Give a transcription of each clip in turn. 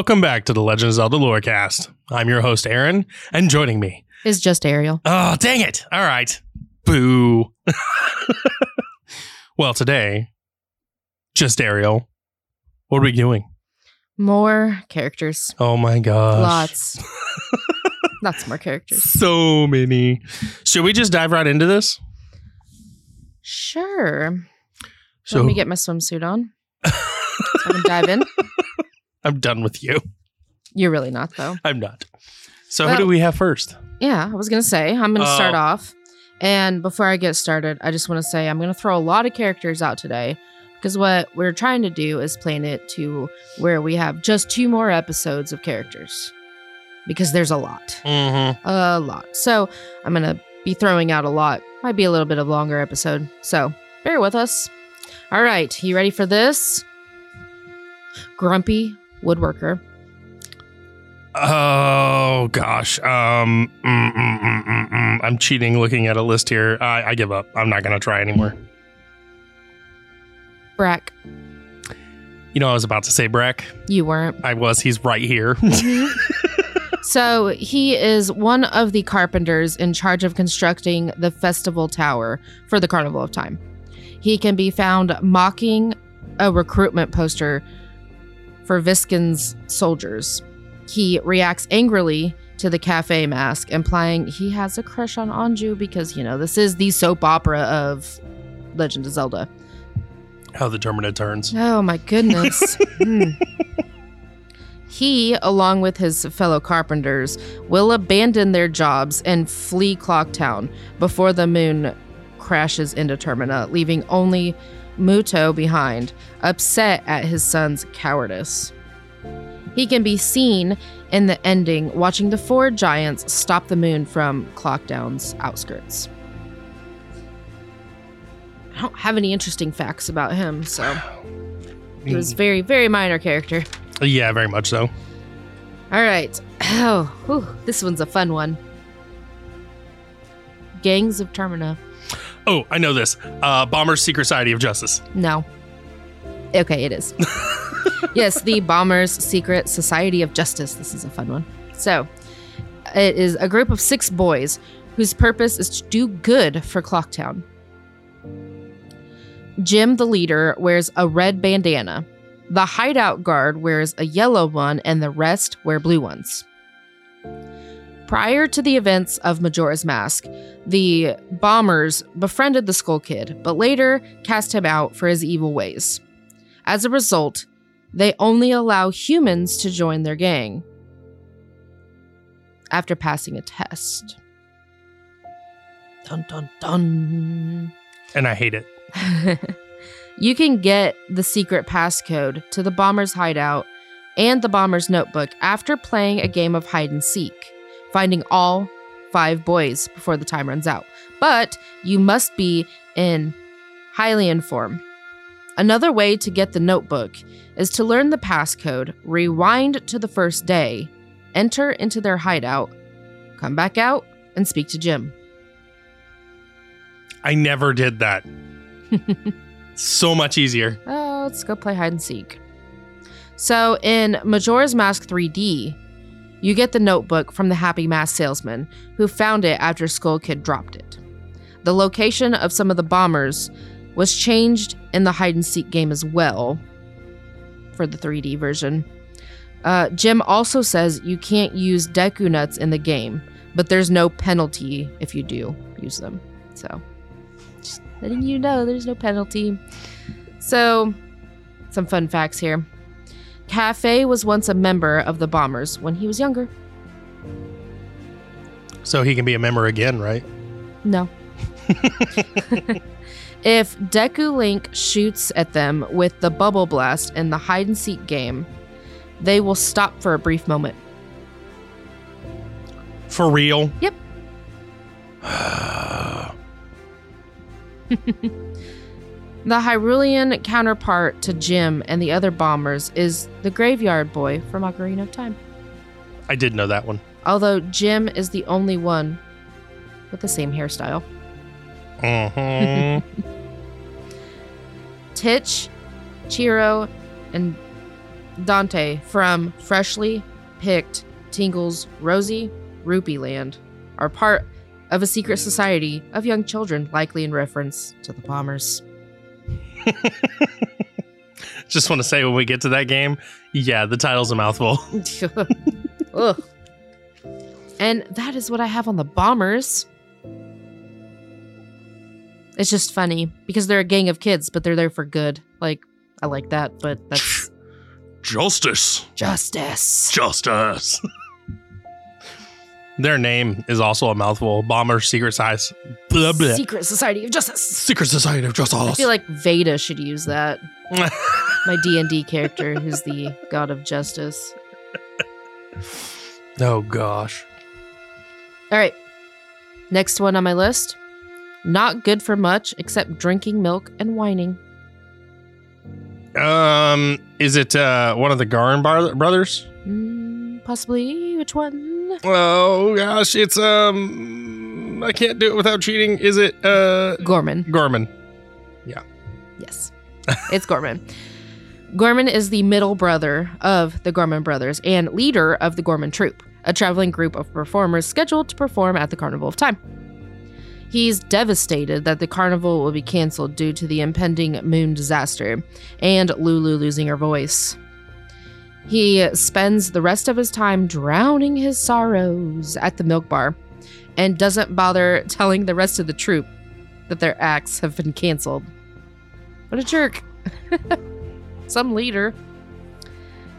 Welcome back to the Legend of Zelda Lorecast. I'm your host, Aaron, and joining me. is just Ariel. Oh, dang it. All right. Boo. well, today, just Ariel. What are we doing? More characters. Oh my gosh. Lots. Lots more characters. So many. Should we just dive right into this? Sure. So Let me get my swimsuit on. So I can dive in. I'm done with you. You're really not, though. I'm not. So Well- who do we have first? Yeah, I was going to say, I'm going to start Oh. off. And before I get started, I just want to say I'm going to throw a lot of characters out today because what we're trying to do is plan it to where we have just two more episodes of characters because there's a lot. Mm-hmm. A lot. So I'm going to be throwing out a lot. Might be a little bit of longer episode. So bear with us. All right. You ready for this? Grumpy Woodworker. Oh gosh. Um, mm, mm, mm, mm, mm. I'm cheating looking at a list here. I, I give up. I'm not gonna try anymore. Brack. You know, I was about to say Brack. You weren't. I was. He's right here. So he is one of the carpenters in charge of constructing the festival tower for the Carnival of Time. He can be found mocking a recruitment poster for Viscen's soldiers. He reacts angrily to the cafe mask, implying he has a crush on Anju because, you know, this is the soap opera of Legend of Zelda. How the Terminator turns. Oh my goodness. Hmm. He, along with his fellow carpenters, will abandon their jobs and flee Clocktown before the moon crashes into Termina, leaving only Mutoh behind, upset at his son's cowardice. He can be seen in the ending watching the four giants stop the moon from Clocktown's outskirts. I don't have any interesting facts about him, so he was very, very minor character. Yeah, very much so. All right. Oh, whew, this one's a fun one. Gangs of Termina. Oh, I know this. Uh, Bomber's Secret Society of Justice. No. Okay, it is. yes, the Bombers Secret Society of Justice. This is a fun one. So, it is a group of six boys whose purpose is to do good for Clocktown. Jim, the leader, wears a red bandana. The hideout guard wears a yellow one, and the rest wear blue ones. Prior to the events of Majora's Mask, the bombers befriended the Skull Kid, but later cast him out for his evil ways. As a result, they only allow humans to join their gang after passing a test. Dun dun dun. And I hate it. you can get the secret passcode to the bomber's hideout and the bomber's notebook after playing a game of hide and seek, finding all five boys before the time runs out. But you must be in Hylian form. Another way to get the notebook is to learn the passcode, rewind to the first day, enter into their hideout, come back out, and speak to Jim. I never did that. so much easier. Oh, let's go play hide and seek. So in Majora's Mask 3D, you get the notebook from the Happy Mask salesman who found it after Skull Kid dropped it. The location of some of the bombers was changed in the hide and seek game as well for the 3D version. Uh, Jim also says you can't use Deku nuts in the game, but there's no penalty if you do use them. So, just letting you know there's no penalty. So, some fun facts here. Cafe was once a member of the Bombers when he was younger. So he can be a member again, right? No. if Deku Link shoots at them with the bubble blast in the hide and seek game, they will stop for a brief moment. For real? Yep. The Hyrulean counterpart to Jim and the other bombers is the Graveyard Boy from Ocarina of Time. I did know that one. Although Jim is the only one with the same hairstyle. Mhm. Titch, Chiro, and Dante from Freshly Picked Tingle's Rosy Rupee Land are part of a secret society of young children, likely in reference to the bombers. Just want to say when we get to that game, yeah, the title's a mouthful. Ugh. And that is what I have on the bombers. It's just funny because they're a gang of kids, but they're there for good. Like, I like that, but that's Justice. justice. Justice. Their name is also a mouthful. Bomber Secret Size. Blah, blah. Secret Society of Justice. Secret Society of Justice. I feel like Veda should use that. My D and D character, who's the god of justice. oh gosh. All right, next one on my list. Not good for much except drinking milk and whining. Um, is it uh one of the Garin bar- brothers? Mm, possibly. Which one? Oh gosh, it's um I can't do it without cheating. Is it uh Gorman. Gorman? Yeah. Yes, it's Gorman. Gorman is the middle brother of the Gorman brothers and leader of the Gorman Troupe, a traveling group of performers scheduled to perform at the Carnival of Time. He's devastated that the carnival will be canceled due to the impending moon disaster and Lulu losing her voice. He spends the rest of his time drowning his sorrows at the milk bar and doesn't bother telling the rest of the troupe that their acts have been canceled. What a jerk. Some leader.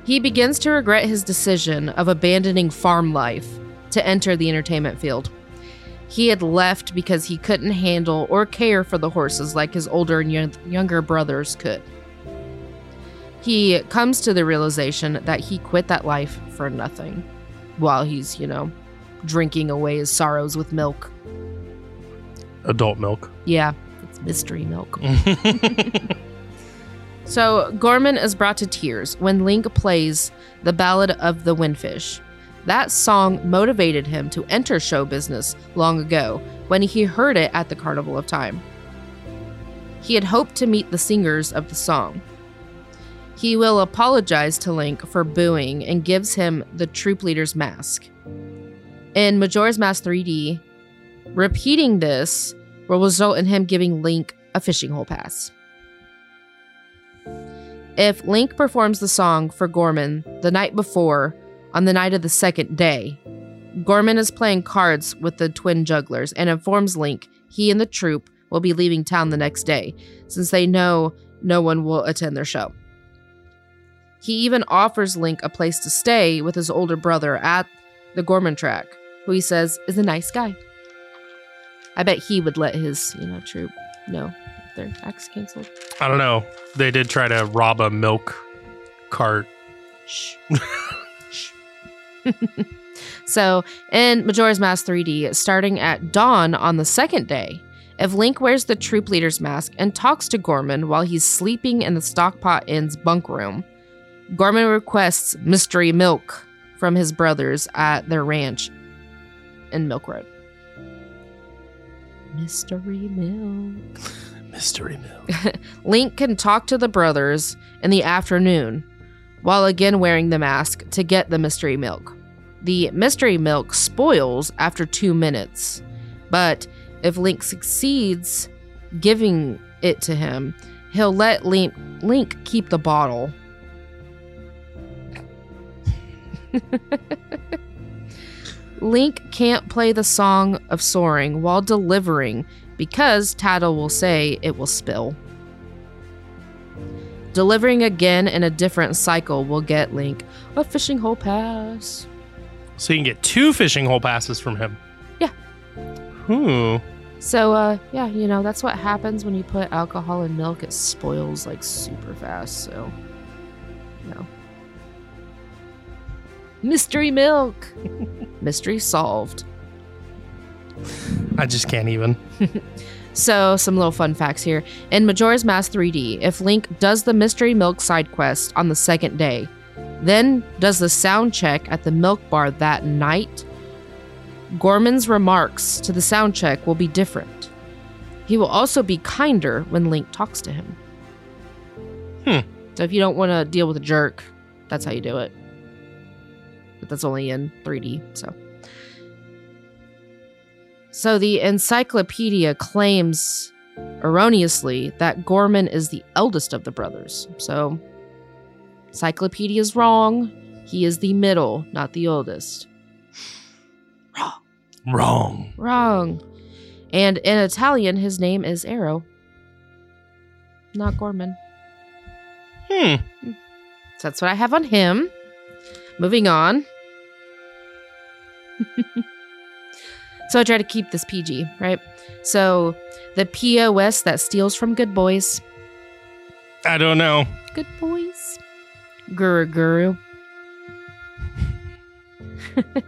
He begins to regret his decision of abandoning farm life to enter the entertainment field. He had left because he couldn't handle or care for the horses like his older and young- younger brothers could. He comes to the realization that he quit that life for nothing while he's, you know, drinking away his sorrows with milk. Adult milk. Yeah, it's mystery milk. So Gorman is brought to tears when Link plays the Ballad of the Windfish. That song motivated him to enter show business long ago when he heard it at the Carnival of Time. He had hoped to meet the singers of the song. He will apologize to Link for booing and gives him the troupe leader's mask. In Majora's Mask 3D, repeating this will result in him giving Link a fishing hole pass. If Link performs the song for Gorman the night before, on the night of the second day, Gorman is playing cards with the twin jugglers and informs Link he and the troupe will be leaving town the next day, since they know no one will attend their show. He even offers Link a place to stay with his older brother at the Gorman track, who he says is a nice guy. I bet he would let his, you know, troupe know their act's canceled. I don't know. They did try to rob a milk cart. Shh. Shh. so, in Majora's Mask 3D, starting at dawn on the second day, If Link wears the troupe leader's mask and talks to Gorman while he's sleeping in the Stockpot Inn's bunk room, Gorman requests mystery milk from his brothers at their ranch in Milk Road. Mystery milk. Mystery milk. Link can talk to the brothers in the afternoon while again wearing the mask to get the mystery milk. The mystery milk spoils after two minutes, but if Link succeeds giving it to him, he'll let Link, Link keep the bottle. Link can't play the Song of Soaring while delivering because Tatl will say it will spill. Delivering again in a different cycle will get Link a fishing hole pass. So you can get two fishing hole passes from him. Yeah. Hmm. So, uh, yeah, you know, that's what happens when you put alcohol in milk. It spoils like super fast. So, you know. Mystery milk. Mystery solved. I just can't even. So, some little fun facts here. In Majora's Mask 3D, if Link does the Mystery Milk side quest on the second day, then does the sound check at the milk bar that night, Gorman's remarks to the sound check will be different. He will also be kinder when Link talks to him. Hmm. So, if you don't want to deal with a jerk, that's how you do it. But that's only in 3D, so. So the encyclopedia claims erroneously that Gorman is the eldest of the brothers. So encyclopedia is wrong. He is the middle, not the oldest. Wrong. Wrong. Wrong. And in Italian, his name is Arrow, not Gorman. Hmm. So that's what I have on him. Moving on. So I try to keep this PG, right? So the POS that steals from good boys. I don't know. Good boys. Guru Guru.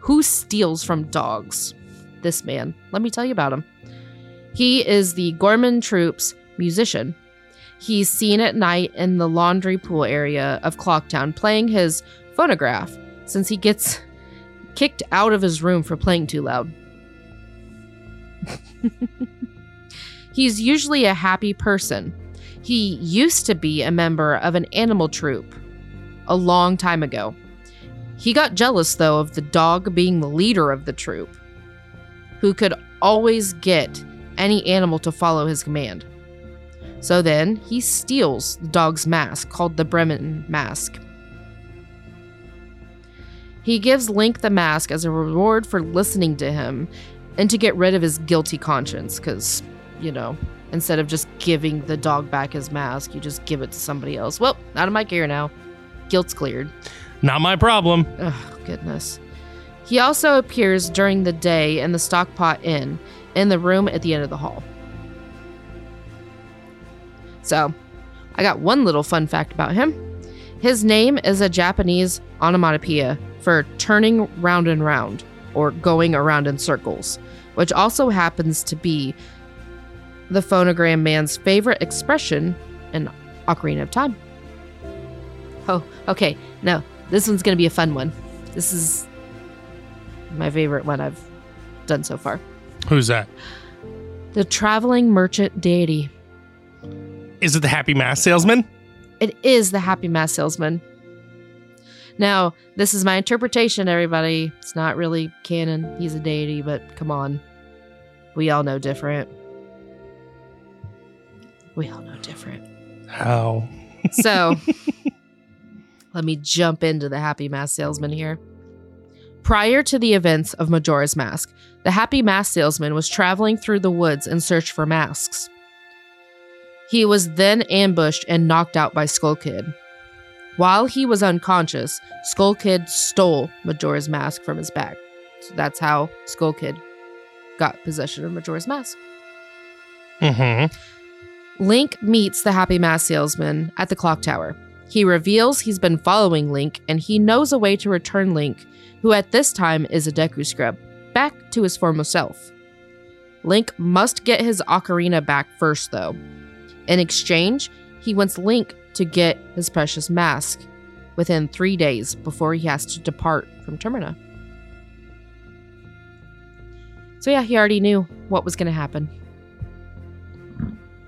Who steals from dogs? This man. Let me tell you about him. He is the Gorman Troops musician. He's seen at night in the laundry pool area of Clocktown playing his phonograph since he gets kicked out of his room for playing too loud. He's usually a happy person. He used to be a member of an animal troop a long time ago. He got jealous, though, of the dog being the leader of the troop, who could always get any animal to follow his command. So then he steals the dog's mask, called the Bremen mask. He gives Link the mask as a reward for listening to him and to get rid of his guilty conscience, because, you know, instead of just giving the dog back his mask, you just give it to somebody else. Well, out of my care now. Guilt's cleared. Not my problem. Oh, goodness. He also appears during the day in the Stockpot Inn in the room at the end of the hall. So, I got one little fun fact about him. His name is a Japanese onomatopoeia for turning round and round or going around in circles, which also happens to be the phonogram man's favorite expression in Ocarina of Time. Oh, okay. No, this one's going to be a fun one. This is my favorite one I've done so far. Who's that? The traveling merchant deity. Is it the Happy mask Salesman? It is the happy mask salesman. Now, this is my interpretation, everybody. It's not really canon. He's a deity, but come on. We all know different. We all know different. How? So, let me jump into the Happy Mask Salesman here. Prior to the events of Majora's Mask, the Happy Mask Salesman was traveling through the woods in search for masks. He was then ambushed and knocked out by Skull Kid. While he was unconscious, Skull Kid stole Majora's Mask from his bag. So that's how Skull Kid got possession of Majora's Mask. Mm-hmm. Link meets the Happy Mask salesman at the clock tower. He reveals he's been following Link and he knows a way to return Link, who at this time is a Deku Scrub, back to his former self. Link must get his ocarina back first, though. In exchange, he wants Link to get his precious mask within three days before he has to depart from Termina. So, yeah, he already knew what was going to happen.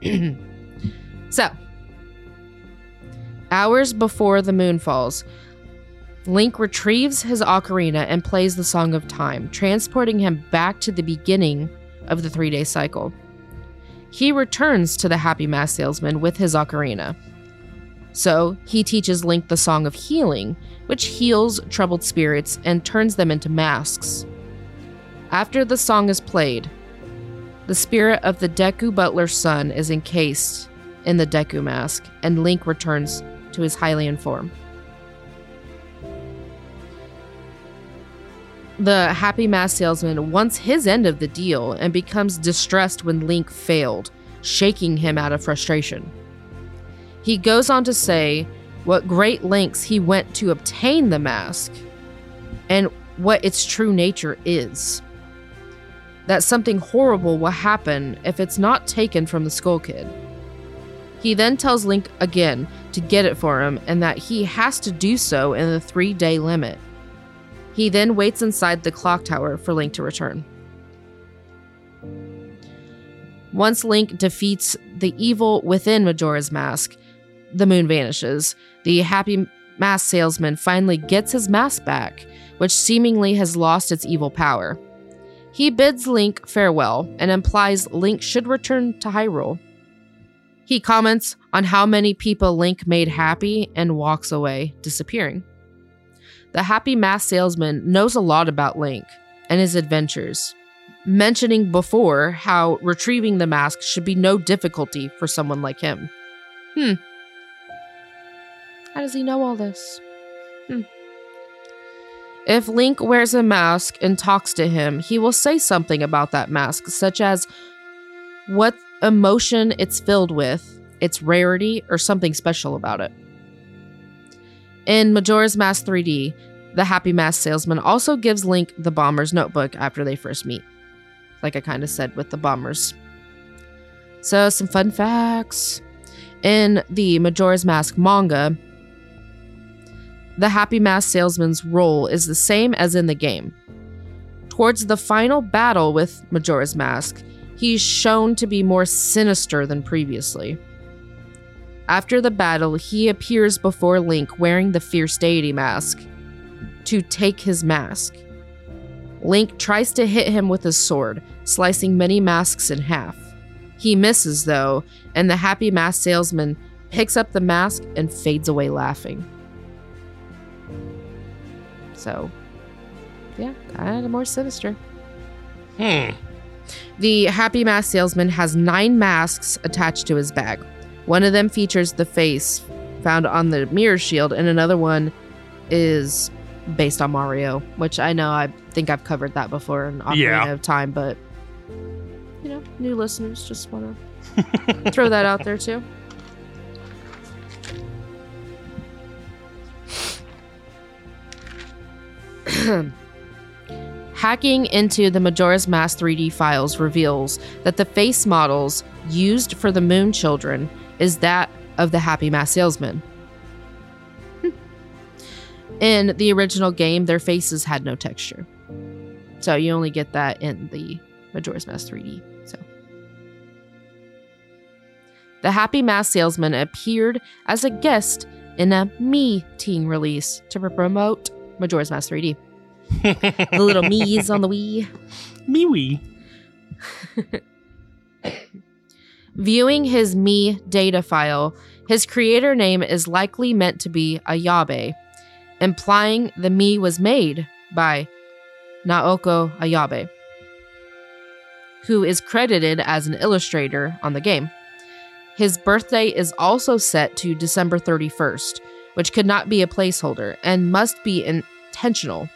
so, hours before the moon falls, Link retrieves his ocarina and plays the Song of Time, transporting him back to the beginning of the three day cycle. He returns to the Happy Mask Salesman with his ocarina. So, he teaches Link the Song of Healing, which heals troubled spirits and turns them into masks. After the song is played, the spirit of the Deku Butler's son is encased in the Deku mask, and Link returns to his Hylian form. The Happy Mask Salesman wants his end of the deal and becomes distressed when Link failed, shaking him out of frustration. He goes on to say what great lengths he went to obtain the mask and what its true nature is. That something horrible will happen if it's not taken from the Skull Kid. He then tells Link again to get it for him and that he has to do so in the three day limit. He then waits inside the clock tower for Link to return. Once Link defeats the evil within Majora's Mask, the moon vanishes. The happy mask salesman finally gets his mask back, which seemingly has lost its evil power. He bids Link farewell and implies Link should return to Hyrule. He comments on how many people Link made happy and walks away, disappearing. The happy mask salesman knows a lot about Link and his adventures, mentioning before how retrieving the mask should be no difficulty for someone like him. Hmm. How does he know all this? Hmm. If Link wears a mask and talks to him, he will say something about that mask, such as what emotion it's filled with, its rarity, or something special about it. In Majora's Mask 3D, the Happy Mask salesman also gives Link the bomber's notebook after they first meet. Like I kind of said with the bombers. So, some fun facts. In the Majora's Mask manga, the Happy Mask salesman's role is the same as in the game. Towards the final battle with Majora's Mask, he's shown to be more sinister than previously. After the battle, he appears before Link wearing the Fierce Deity mask to take his mask. Link tries to hit him with his sword, slicing many masks in half. He misses, though, and the happy mask salesman picks up the mask and fades away laughing. So, yeah, kind of more sinister. Hmm. The Happy Mask salesman has nine masks attached to his bag. One of them features the face found on the mirror shield, and another one is based on Mario, which I know I think I've covered that before in Ocarina Yeah. of Time, but you know, new listeners just want to throw that out there too. Hacking into the Majora's Mask 3D files reveals that the face models used for the Moon Children is that of the Happy Mask salesman. In the original game, their faces had no texture. So you only get that in the Majora's Mask 3D. So the Happy Mask salesman appeared as a guest in a Me Teen release to promote Majora's Mask 3D. the little me's on the Wii. MeWe. Viewing his Mii data file, his creator name is likely meant to be Ayabe, implying the Mii was made by Naoko Ayabe, who is credited as an illustrator on the game. His birthday is also set to December 31st, which could not be a placeholder and must be intentional.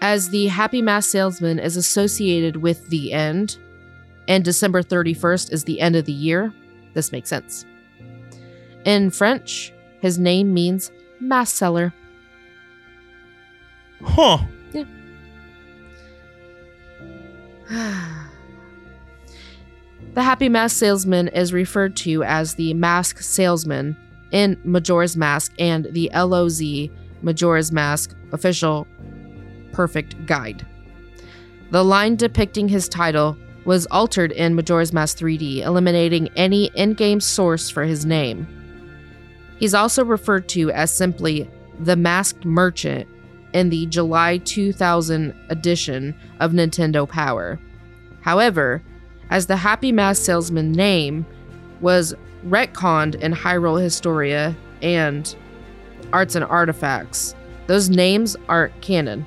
As the Happy Mask salesman is associated with the end, and December 31st is the end of the year, this makes sense. In French, his name means mask seller. Huh. The Happy Mask Salesman is referred to as the Mask Salesman in Majora's Mask and the LOZ Majora's Mask official perfect guide. The line depicting his title was altered in Majora's Mask 3D, eliminating any in game source for his name. He's also referred to as simply the Masked Merchant in the July 2000 edition of Nintendo Power. However, as the Happy Mask Salesman name was retconned in Hyrule Historia and Arts and Artifacts, those names aren't canon.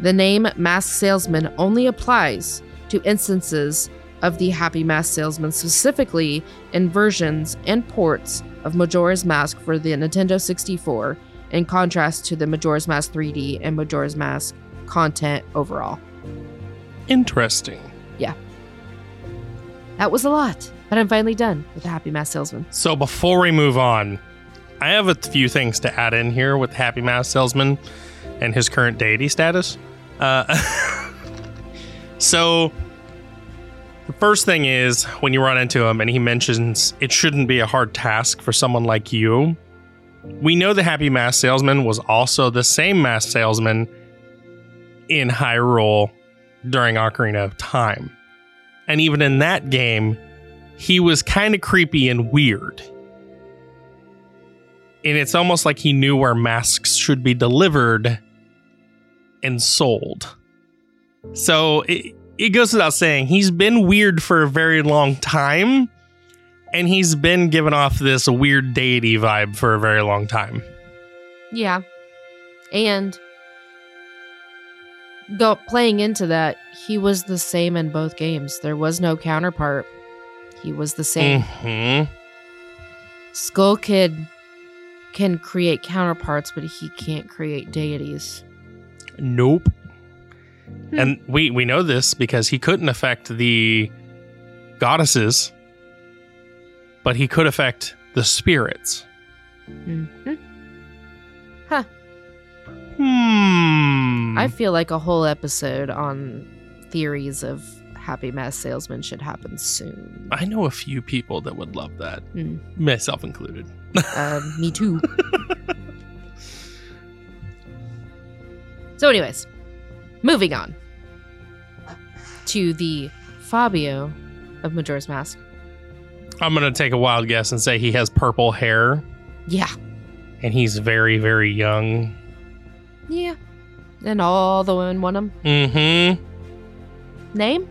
The name Mask Salesman only applies to instances of the Happy Mask Salesman, specifically in versions and ports of Majora's Mask for the Nintendo 64, in contrast to the Majora's Mask 3D and Majora's Mask content overall. Interesting. Yeah. That was a lot, but I'm finally done with the Happy Mask Salesman. So before we move on, I have a few things to add in here with Happy Mask Salesman and his current deity status. Uh, so the first thing is when you run into him and he mentions it shouldn't be a hard task for someone like you. We know the Happy Mask Salesman was also the same mask salesman in Hyrule during Ocarina of Time. And even in that game, he was kind of creepy and weird. And it's almost like he knew where masks should be delivered and sold. So it, it goes without saying, he's been weird for a very long time. And he's been giving off this weird deity vibe for a very long time. Yeah. And go playing into that, he was the same in both games. There was no counterpart. He was the same. hmm Skull Kid can create counterparts, but he can't create deities. Nope. And we we know this because he couldn't affect the goddesses, but he could affect the spirits. hmm Hmm. I feel like a whole episode on theories of Happy Mask Salesman should happen soon. I know a few people that would love that, Hmm. myself included. Uh, me too. so, anyways, moving on to the Fabio of Majora's Mask. I'm gonna take a wild guess and say he has purple hair Yeah, and he's very very young. yeah. And all the women want him. Mm-hmm. Name?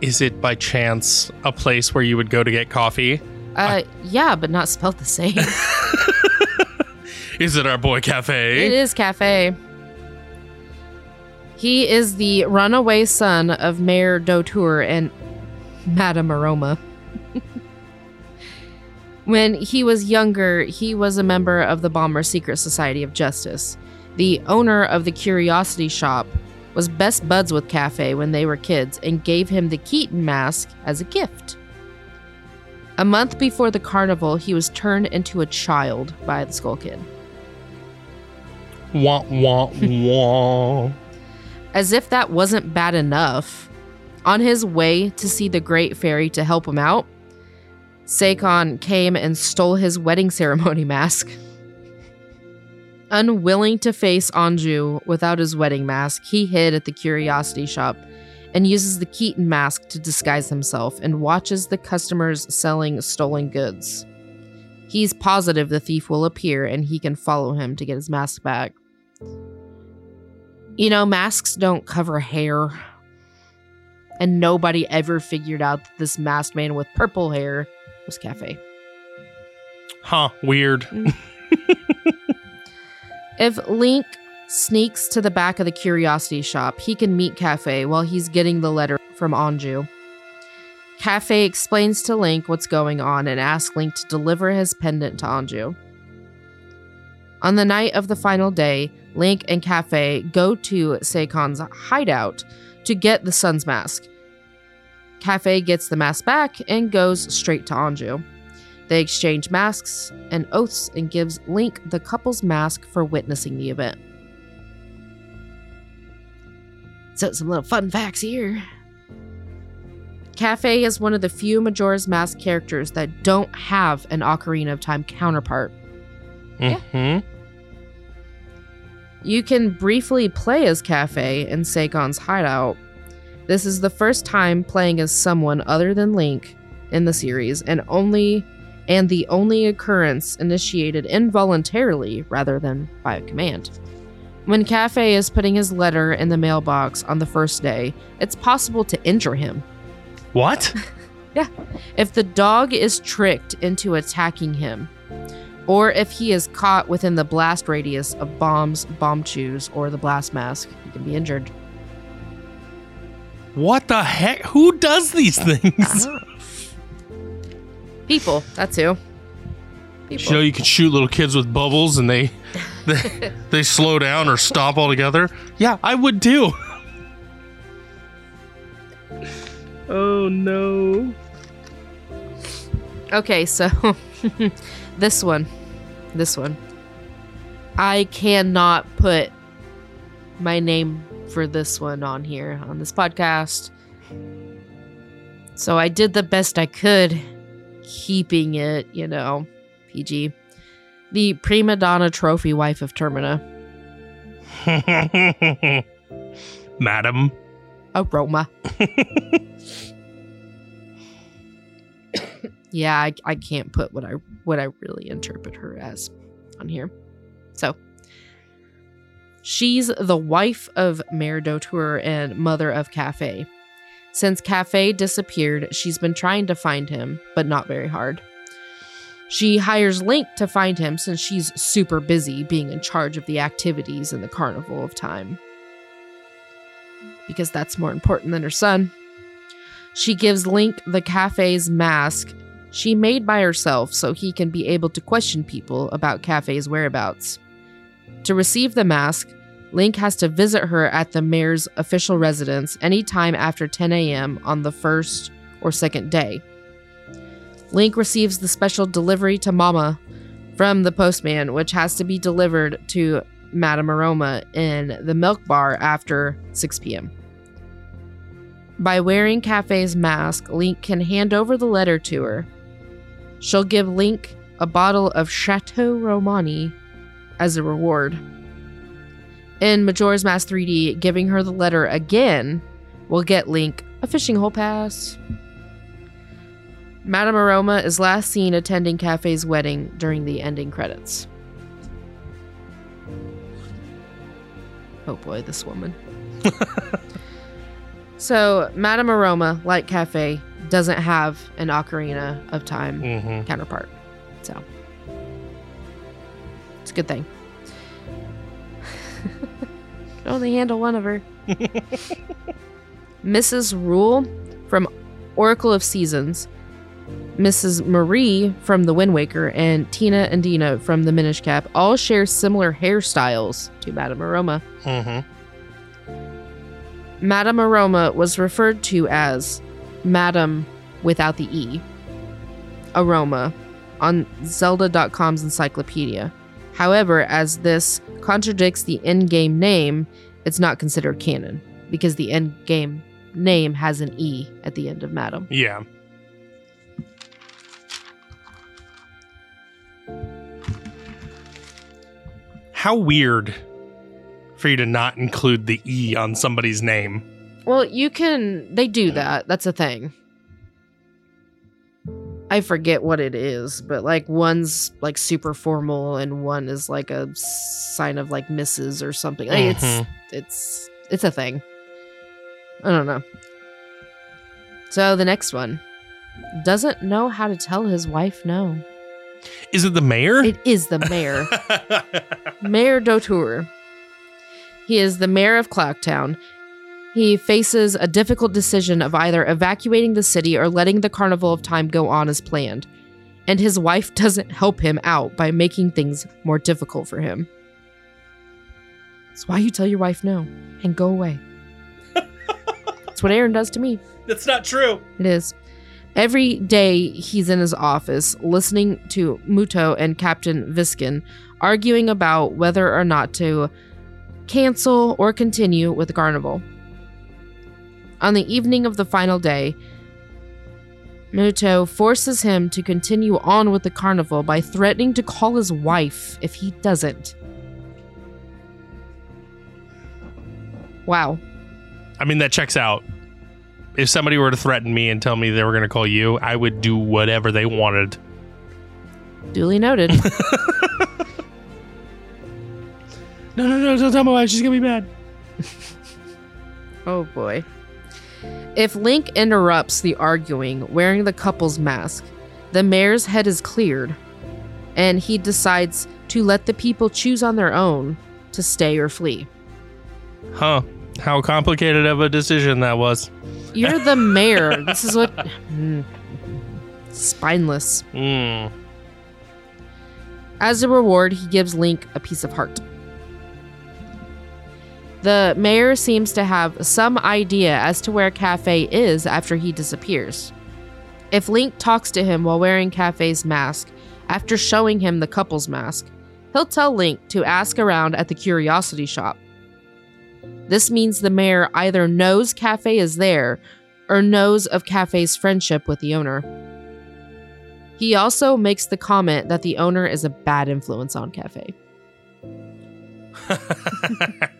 Is it by chance a place where you would go to get coffee? Uh, yeah, but not spelled the same. Is it our boy cafe? It is Cafe. He is the runaway son of Mayor Dotour and Madame Aroma. when he was younger, he was a member of the Bomber Secret Society of Justice. The owner of the Curiosity Shop was best buds with Cafe when they were kids and gave him the Keaton mask as a gift. A month before the carnival, he was turned into a child by the Skull Kid. Wah wah wah. As if that wasn't bad enough, on his way to see the Great Fairy to help him out, Sakon came and stole his wedding ceremony mask. Unwilling to face Anju without his wedding mask, he hid at the curiosity shop and uses the Keaton mask to disguise himself and watches the customers selling stolen goods. He's positive the thief will appear and he can follow him to get his mask back. You know, masks don't cover hair. And nobody ever figured out that this masked man with purple hair was Cafe. Huh, weird. Mm. If Link sneaks to the back of the curiosity shop, he can meet Cafe while he's getting the letter from Anju. Cafe explains to Link what's going on and asks Link to deliver his pendant to Anju. On the night of the final day, Link and Cafe go to Sakon's hideout to get the sun's mask. Cafe gets the mask back and goes straight to Anju. They exchange masks and oaths and gives Link the couple's mask for witnessing the event. So, some little fun facts here. Cafe is one of the few Majora's Mask characters that don't have an Ocarina of Time counterpart. hmm You can briefly play as Cafe in Sakon's hideout. This is the first time playing as someone other than Link in the series and only and the only occurrence initiated involuntarily rather than by a command. When Cafe is putting his letter in the mailbox on the first day, it's possible to injure him. What? Yeah. If the dog is tricked into attacking him, or if he is caught within the blast radius of bombs, bombchus, or the blast mask, he can be injured. What the heck? Who does these things? People, that's who. People. You know, you can shoot little kids with bubbles and they they, they slow down or stop altogether. Yeah, I would too. oh no. Okay, so this one, this one, I cannot put my name for this one on here on this podcast. So I did the best I could, keeping it, you know, PG. The prima donna trophy wife of Termina, Madam. Aroma. yeah, I, I can't put what I what I really interpret her as on here. So she's the wife of Mayor Dotour and mother of Cafe. Since Cafe disappeared, she's been trying to find him, but not very hard. She hires Link to find him since she's super busy being in charge of the activities in the Carnival of Time. Because that's more important than her son. She gives Link the cafe's mask she made by herself so he can be able to question people about Cafe's whereabouts. To receive the mask, Link has to visit her at the mayor's official residence anytime after 10 a.m. on the first or second day. Link receives the special delivery to Mama from the postman, which has to be delivered to Madame Aroma in the milk bar after 6 p.m. By wearing Cafe's mask, Link can hand over the letter to her. She'll give Link a bottle of Chateau Romani as a reward. In Majora's Mask 3D, giving her the letter again will get Link a fishing hole pass. Madame Aroma is last seen attending Cafe's wedding during the ending credits. Oh boy, this woman. so, Madame Aroma, like Cafe, doesn't have an Ocarina of Time hmm counterpart. So, it's a good thing. Could only handle one of her. Mrs. Ruul from Oracle of Seasons, Mrs. Marie from The Wind Waker, and Tina and Dina from The Minish Cap all share similar hairstyles to Madame Aroma. Mm-hmm. Madame Aroma was referred to as Madame without the E, Aroma, on Zelda.com's encyclopedia. However, as this contradicts the in game name, it's not considered canon because the end game name has an E at the end of Madam. Yeah. How weird for you to not include the E on somebody's name. Well, you can, they do that. That's a thing. I forget what it is, but like one's like super formal and one is like a sign of like Mrs. or something. Like Mhm. it's it's it's a thing. I don't know. So the next one doesn't know how to tell his wife no. Is it the mayor? It is the mayor. Mayor Dotour. He is the mayor of Clocktown. He faces a difficult decision of either evacuating the city or letting the Carnival of Time go on as planned. And his wife doesn't help him out by making things more difficult for him. That's why you tell your wife no and go away. That's what Aaron does to me. That's not true. It is. Every day he's in his office listening to Mutoh and Captain Viscen arguing about whether or not to cancel or continue with the carnival. On the evening of the final day, Mutoh forces him to continue on with the carnival by threatening to call his wife if he doesn't. Wow. I mean, that checks out. If somebody were to threaten me and tell me they were going to call you, I would do whatever they wanted. Duly noted. No, no, no, don't tell my wife. She's going to be mad. oh boy. If Link interrupts the arguing wearing the couple's mask, the mayor's head is cleared, and he decides to let the people choose on their own to stay or flee. Huh. How complicated of a decision that was. You're the mayor. This is what. Mm. Spineless. Mm. As a reward, he gives Link a piece of heart. The mayor seems to have some idea as to where Kafei is after he disappears. If Link talks to him while wearing Kafei's mask, after showing him the couple's mask, he'll tell Link to ask around at the curiosity shop. This means the mayor either knows Cafe is there or knows of Kafei's friendship with the owner. He also makes the comment that the owner is a bad influence on Kafei.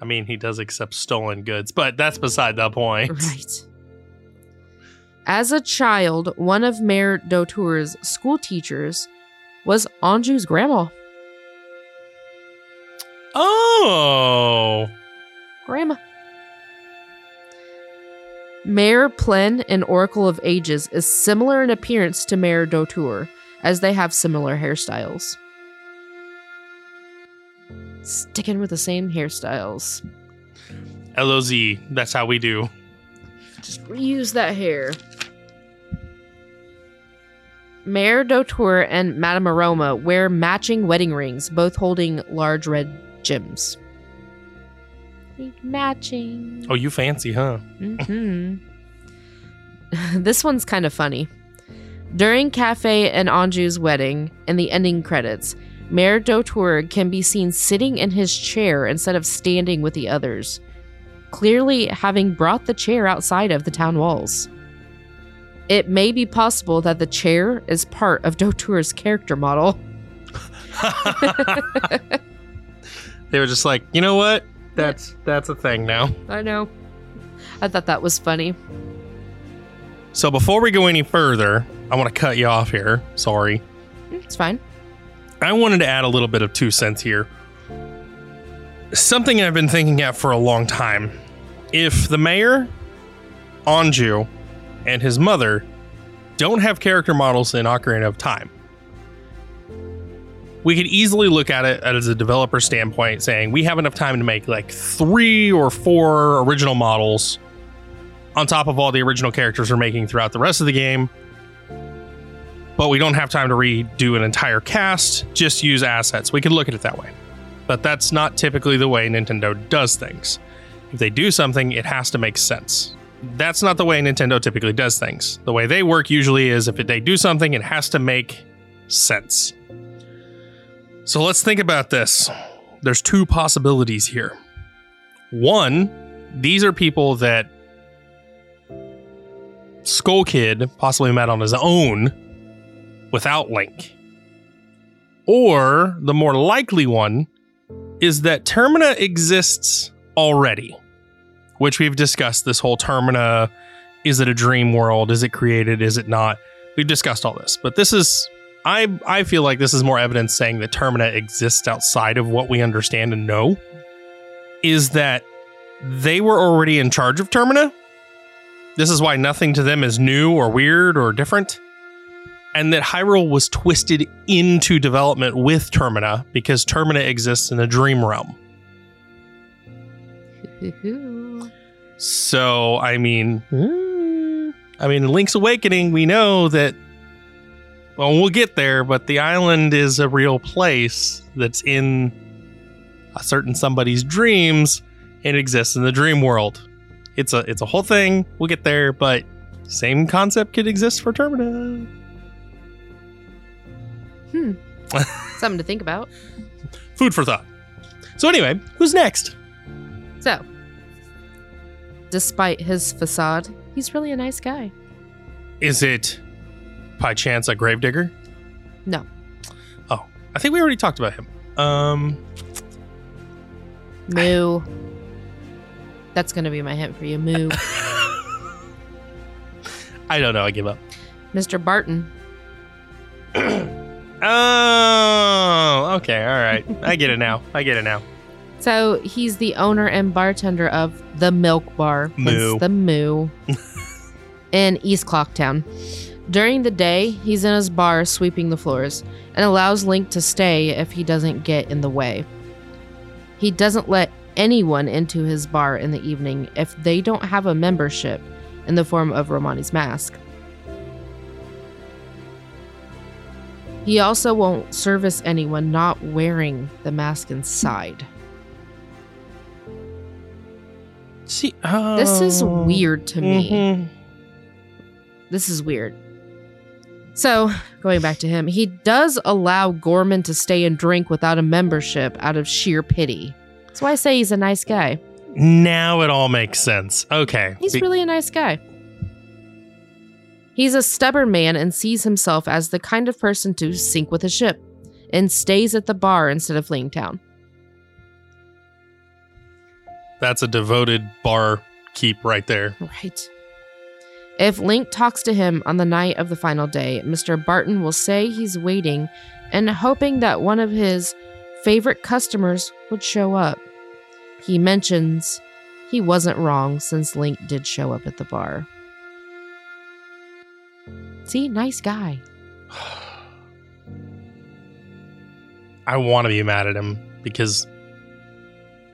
I mean, he does accept stolen goods, but that's beside the point. Right. As a child, one of Mayor Dotour's school teachers was Anju's grandma. Oh. Grandma. Mayor Plen in Oracle of Ages is similar in appearance to Mayor Dotour, as they have similar hairstyles. Sticking with the same hairstyles. LOZ. That's how we do. Just reuse that hair. Mayor Dotour and Madame Aroma wear matching wedding rings, both holding large red gems. Matching. Oh, you fancy, huh? hmm this one's kind of funny. During Kafei and Anju's wedding, in the ending credits, Mayor Dotour can be seen sitting in his chair instead of standing with the others, clearly having brought the chair outside of the town walls. It may be possible that the chair is part of Dotour's character model. they were just like, you know what? That's that's a thing now. I know. I thought that was funny. So before we go any further, I want to cut you off here. Sorry. Mm, it's fine. I wanted to add a little bit of two cents here. Something I've been thinking at for a long time. If the mayor, Anju, and his mother don't have character models in Ocarina of Time, we could easily look at it as a developer standpoint, saying we have enough time to make like three or four original models on top of all the original characters we're making throughout the rest of the game. But we don't have time to redo an entire cast, just use assets. We could look at it that way. But that's not typically the way Nintendo does things. If they do something, it has to make sense. That's not the way Nintendo typically does things. The way they work usually is if they do something, it has to make sense. So let's think about this. There's two possibilities here. One, these are people that Skull Kid possibly met on his own without Link. Or the more likely one is that Termina exists already, which we've discussed this whole Termina. Is it a dream world? Is it created? Is it not? We've discussed all this, but this is I I feel like this is more evidence saying that Termina exists outside of what we understand and know. Is that they were already in charge of Termina? This is why nothing to them is new or weird or different. And that Hyrule was twisted into development with Termina because Termina exists in a dream realm. So, I mean, I mean, Link's Awakening, we know that well, we'll get there, but the island is a real place that's in a certain somebody's dreams and exists in the dream world. It's a it's a whole thing. We'll get there, but same concept could exist for Termina. Hmm. Something to think about. Food for thought. So anyway, who's next? So, despite his facade, he's really a nice guy. Is it by chance a gravedigger? No. Oh, I think we already talked about him. Um, Moo. That's gonna be my hint for you. Moo. I don't know. I give up. Mr. Barten. Oh, okay. All right. I get it now. I get it now. So he's the owner and bartender of the Milk Bar. Moo. The Moo. in East Clocktown. During the day, he's in his bar sweeping the floors and allows Link to stay if he doesn't get in the way. He doesn't let anyone into his bar in the evening if they don't have a membership in the form of Romani's mask. He also won't service anyone not wearing the mask inside. See, oh. This is weird to me. Mhm. This is weird. So, going back to him, he does allow Gorman to stay and drink without a membership out of sheer pity. That's why I say he's a nice guy. Now it all makes sense. Okay. He's Be- really a nice guy. He's a stubborn man and sees himself as the kind of person to sink with a ship and stays at the bar instead of fleeing town. That's a devoted bar keep right there. Right. If Link talks to him on the night of the final day, Mr. Barten will say he's waiting and hoping that one of his favorite customers would show up. He mentions he wasn't wrong since Link did show up at the bar. See, nice guy. I want to be mad at him because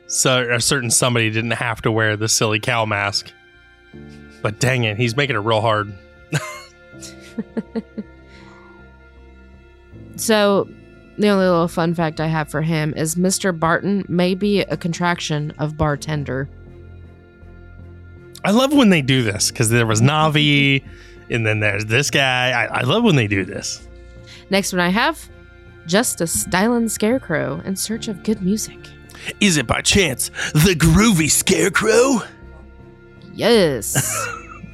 so a certain somebody didn't have to wear the silly cow mask. But dang it, he's making it real hard. So, the only little fun fact I have for him is Mr. Barten may be a contraction of bartender. I love when they do this because there was Navi, and then there's this guy. I, I love when they do this. Next one I have just a styling scarecrow in search of good music. Is it by chance the groovy scarecrow? Yes.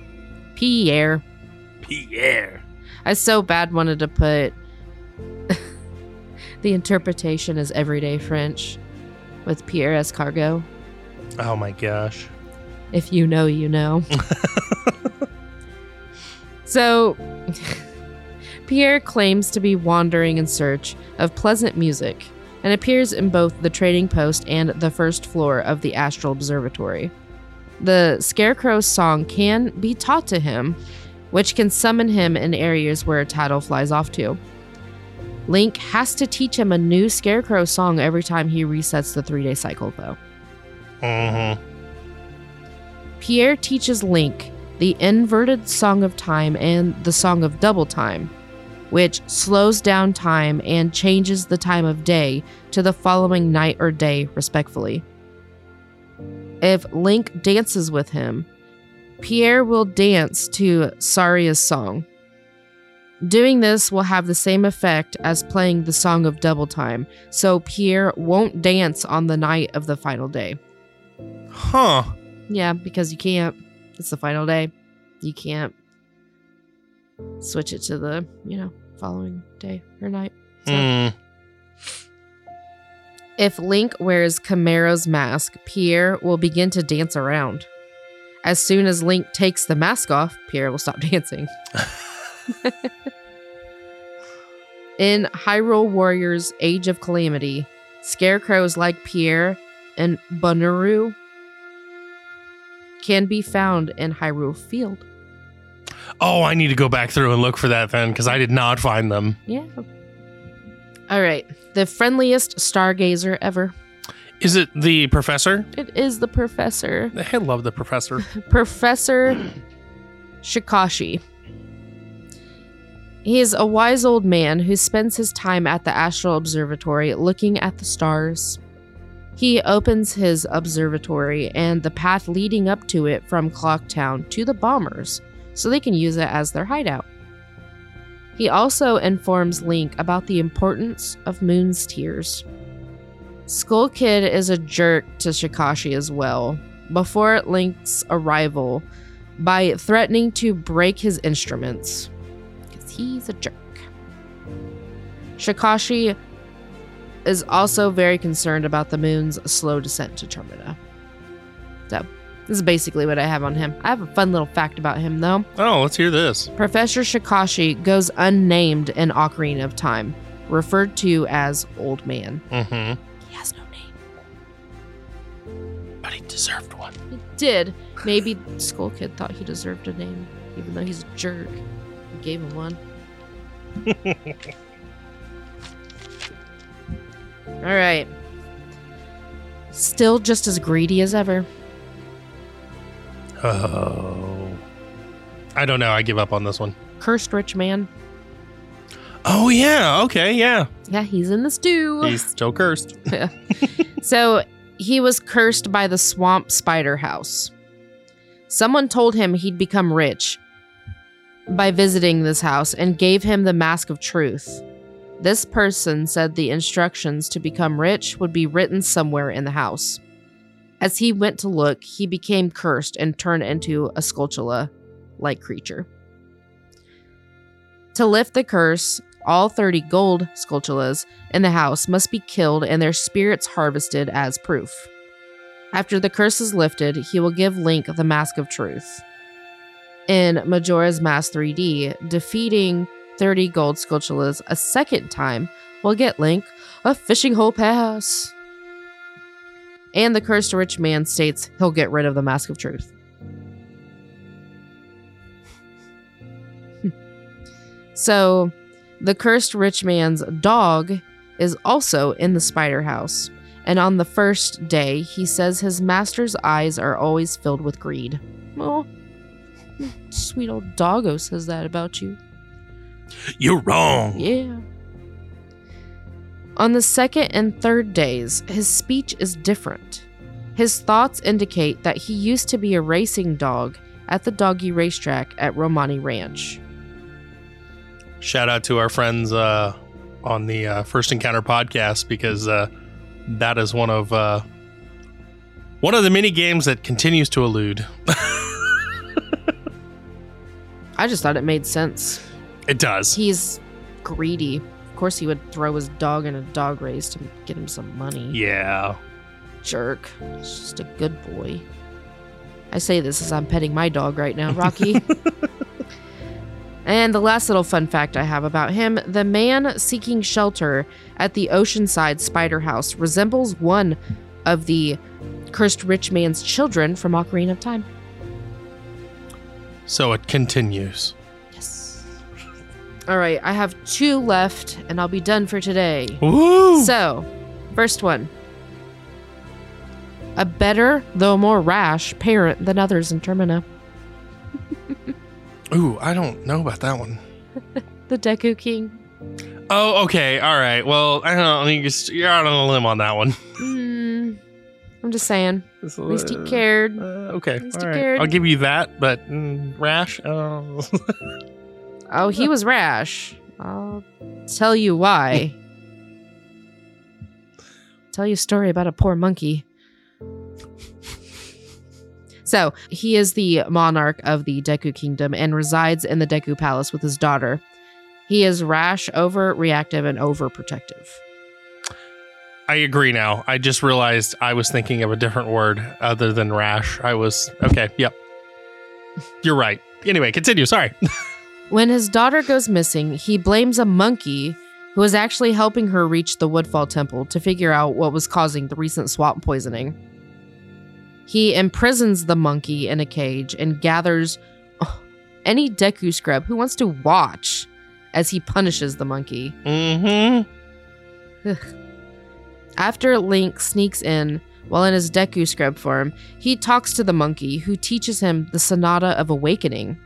Pierre. Pierre. I so bad wanted to put the interpretation as everyday French with Pierre Escargot. Oh my gosh. If you know, you know. so, Pierre claims to be wandering in search of pleasant music and appears in both the trading post and the first floor of the Astral Observatory. The Scarecrow's song can be taught to him, which can summon him in areas where a Tatl flies off to. Link has to teach him a new Scarecrow song every time he resets the three day cycle, though. Mm-hmm. Pierre teaches Link the inverted Song of Time and the Song of Double Time, which slows down time and changes the time of day to the following night or day, respectfully. If Link dances with him, Pierre will dance to Saria's song. Doing this will have the same effect as playing the Song of Double Time, so Pierre won't dance on the night of the final day. Huh. Yeah, because you can't. It's the final day. You can't switch it to the, you know, following day or night. So Mm. if Link wears Kamaro's mask, Pierre will begin to dance around. As soon as Link takes the mask off, Pierre will stop dancing. In Hyrule Warriors Age of Calamity, scarecrows like Pierre and Bonooru can be found in Hyrule Field. Oh, I need to go back through and look for that then because I did not find them. Yeah. All right. The friendliest stargazer ever. Is it the professor? It is the professor. I love the professor. Professor Shikashi. He is a wise old man who spends his time at the Astral Observatory looking at the stars. He opens his observatory and the path leading up to it from Clocktown to the bombers so they can use it as their hideout. He also informs Link about the importance of Moon's tears. Skull Kid is a jerk to Shikashi as well. Before Link's arrival, by threatening to break his instruments because he's a jerk. Shikashi is also very concerned about the moon's slow descent to Termina. So, this is basically what I have on him. I have a fun little fact about him, though. Oh, let's hear this. Professor Shikashi goes unnamed in Ocarina of Time, referred to as Old Man. Mm-hmm. He has no name. But he deserved one. He did. Maybe Skull Kid thought he deserved a name, even though he's a jerk. He gave him one. All right. Still just as greedy as ever. Oh. I don't know. I give up on this one. Cursed rich man. Oh yeah. Okay. Yeah. Yeah, he's in the stew. He's still cursed. So he was cursed by the swamp spider house. Someone told him he'd become rich by visiting this house and gave him the mask of truth. This person said the instructions to become rich would be written somewhere in the house. As he went to look, he became cursed and turned into a Skulltula like creature. To lift the curse, all 30 gold Skulltulas in the house must be killed and their spirits harvested as proof. After the curse is lifted, he will give Link the Mask of Truth. In Majora's Mask 3D, defeating 30 gold Skulltulas a second time will get Link a fishing hole pass. And the cursed rich man states he'll get rid of the Mask of Truth. so, the cursed rich man's dog is also in the spider house. And on the first day, he says his master's eyes are always filled with greed. Oh, sweet old doggo says that about you. You're wrong. Yeah. On the second and third days, his speech is different. His thoughts indicate that he used to be a racing dog at the doggy racetrack at Romani Ranch. Shout out to our friends uh, on the uh, First Encounter podcast because uh, that is one of uh, one of the mini games that continues to elude. I just thought it made sense. It does. He's greedy. Of course, he would throw his dog in a dog race to get him some money. Yeah. Jerk. He's just a good boy. I say this as I'm petting my dog right now, Rocky. and the last little fun fact I have about him the man seeking shelter at the Oceanside Spider House resembles one of the cursed rich man's children from Ocarina of Time. So it continues. All right, I have two left, and I'll be done for today. Woo! So, first one. A better, though more rash, parent than others in Termina. Ooh, I don't know about that one. The Deku King. Oh, okay. All right. Well, I don't know. You're out on a limb on that one. Mm, I'm just saying. At least he cared. Uh, okay. Least he right. cared. I'll give you that, but mm, rash. Oh. Oh, he was rash. I'll tell you why. tell you a story about a poor monkey. So, he is the monarch of the Deku Kingdom and resides in the Deku Palace with his daughter. He is rash, overreactive, and overprotective. I agree now. I just realized I was thinking of a different word other than rash. I was okay. Yep. You're right. Anyway, continue. Sorry. When his daughter goes missing, he blames a monkey who was actually helping her reach the Woodfall Temple to figure out what was causing the recent swamp poisoning. He imprisons the monkey in a cage and gathers oh, any Deku scrub who wants to watch as he punishes the monkey. mm-hmm. After Link sneaks in while in his Deku scrub form, he talks to the monkey who teaches him the Sonata of Awakening.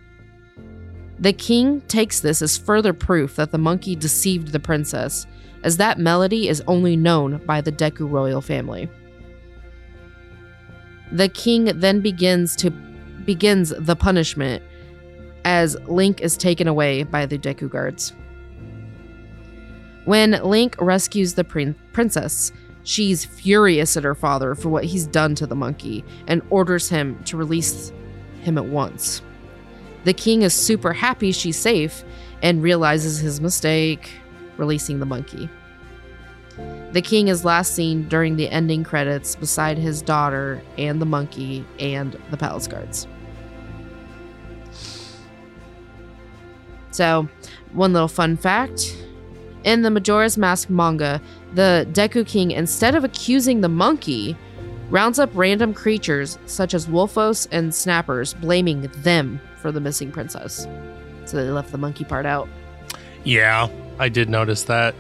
The king takes this as further proof that the monkey deceived the princess, as that melody is only known by the Deku royal family. The king then begins to begins the punishment as Link is taken away by the Deku guards. When Link rescues the prin- princess, she's furious at her father for what he's done to the monkey and orders him to release him at once. The king is super happy she's safe and realizes his mistake, releasing the monkey. The king is last seen during the ending credits beside his daughter and the monkey and the palace guards. So, one little fun fact in the Majora's Mask manga, the Deku King, instead of accusing the monkey, rounds up random creatures such as Wolfos and Snappers, blaming them for the missing princess. So they left the monkey part out. Yeah, I did notice that.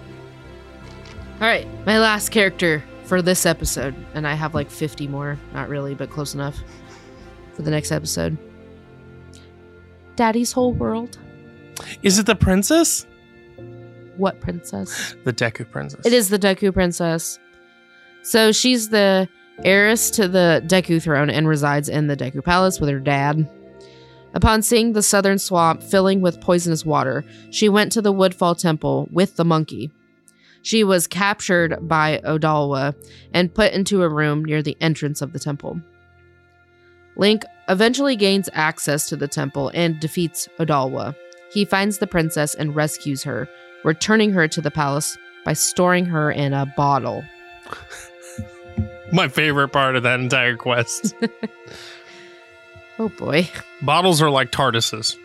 All right, my last character for this episode, and I have like 50 more. Not really, but close enough for the next episode. Daddy's whole world. Is it the princess? What princess? The Deku princess. It is the Deku princess. So she's the heiress to the Deku throne and resides in the Deku palace with her dad. Upon seeing the southern swamp filling with poisonous water, she went to the Woodfall Temple with the monkey. She was captured by Odolwa and put into a room near the entrance of the temple. Link eventually gains access to the temple and defeats Odolwa. He finds the princess and rescues her, returning her to the palace by storing her in a bottle. My favorite part of that entire quest. Oh boy. Bottles are like TARDISes.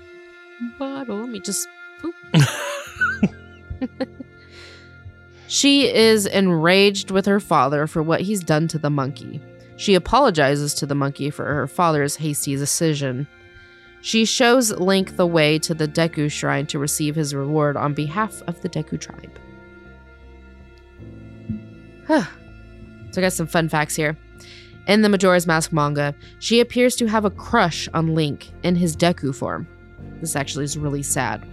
Bottle. Let me just. Poop. she is enraged with her father for what he's done to the monkey. She apologizes to the monkey for her father's hasty decision. She shows Link the way to the Deku Shrine to receive his reward on behalf of the Deku tribe. Huh. so I got some fun facts here. In the Majora's Mask manga, she appears to have a crush on Link in his Deku form. This actually is really sad.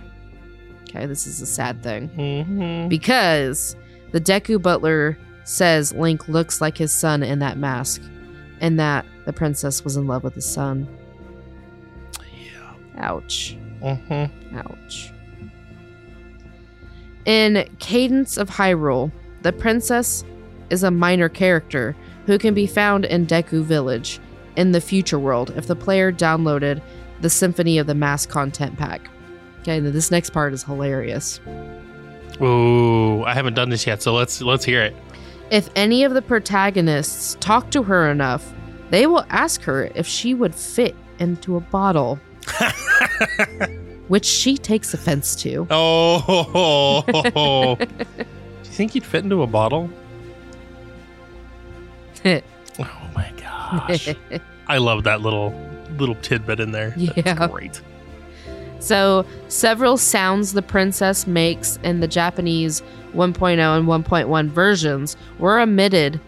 Okay, this is a sad thing. Mm-hmm. Because the Deku butler says Link looks like his son in that mask, and that the princess was in love with his son. Yeah. Ouch. Mm-hmm. Ouch. In Cadence of Hyrule, the princess is a minor character who can be found in Deku Village in the future world if the player downloaded the Symphony of the Mask content pack. Okay, now this next part is hilarious. Ooh, I haven't done this yet, so let's let's hear it. If any of the protagonists talk to her enough, they will ask her if she would fit into a bottle, which she takes offense to. Oh, do you think you'd fit into a bottle? Oh my gosh, I love that little little tidbit in there. That's Yeah. great. So, several sounds the princess makes in the Japanese 1.0 and 1.1 versions were omitted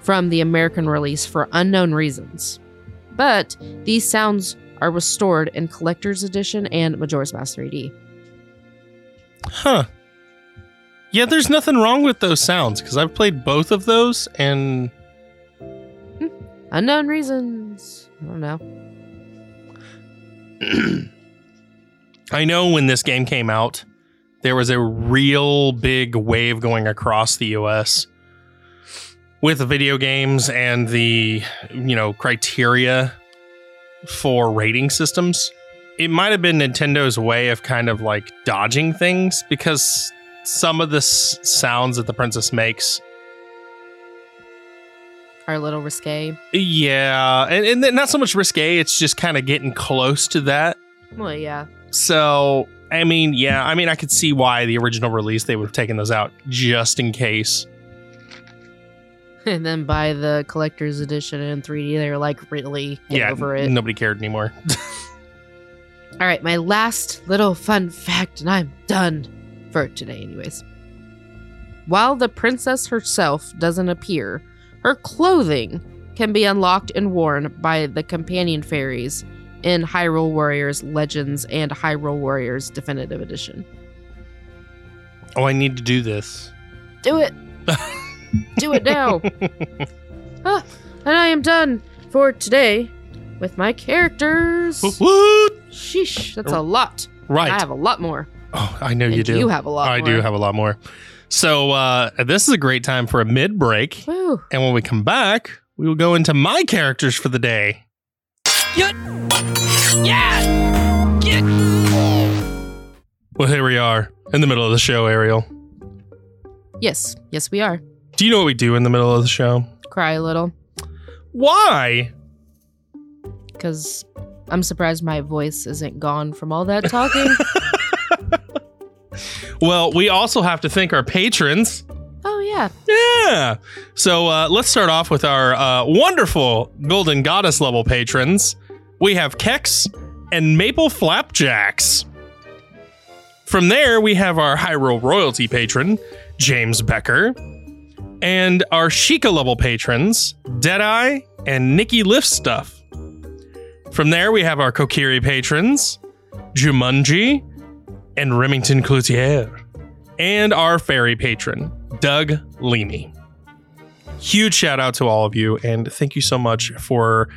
from the American release for unknown reasons. But these sounds are restored in Collector's Edition and Majora's Mask 3D. Huh. Yeah, there's nothing wrong with those sounds because I've played both of those and Unknown reasons. I don't know. I know when this game came out, there was a real big wave going across the US with video games and the, you know, criteria for rating systems. It might have been Nintendo's way of kind of like dodging things because some of the sounds that the princess makes Are a little risque. yeah, and, and not so much risque, it's just kind of getting close to that. Well, yeah. So, I mean, yeah, I mean, I could see why the original release they would have taken those out just in case. And then by the Collector's Edition in 3D, they were like, really? Get yeah, over it. nobody cared anymore. All right, my last little fun fact, and I'm done for today, anyways. While the princess herself doesn't appear, her clothing can be unlocked and worn by the companion fairies in Hyrule Warriors Legends and Hyrule Warriors Definitive Edition. oh, I need to do this. Do it! Do it now! Ah, and I am done for today with my characters. Woot woot! Sheesh, that's a lot. Right. I have a lot more. oh, I know you do. You have a lot I more. do have a lot more. So, uh, this is a great time for a mid break. Woo. And when we come back, we will go into my characters for the day. Get. Yeah. Get. Well, here we are in the middle of the show, Ariel. Yes, yes, we are. Do you know what we do in the middle of the show? Cry a little Why? because I'm surprised my voice isn't gone from all that talking. Well, we also have to thank our patrons. oh, yeah. Yeah. So uh, let's start off with our uh, wonderful Golden Goddess level patrons. We have Kex and Maple Flapjacks. From there, we have our Hyrule Royalty patron, James Becker, and our Sheikah level patrons, Deadeye and Nikki Lift Stuff. From there, we have our Kokiri patrons, Jumanji and Remington Cloutier, and our fairy patron, Doug Leamy. Huge shout out to all of you, and thank you so much for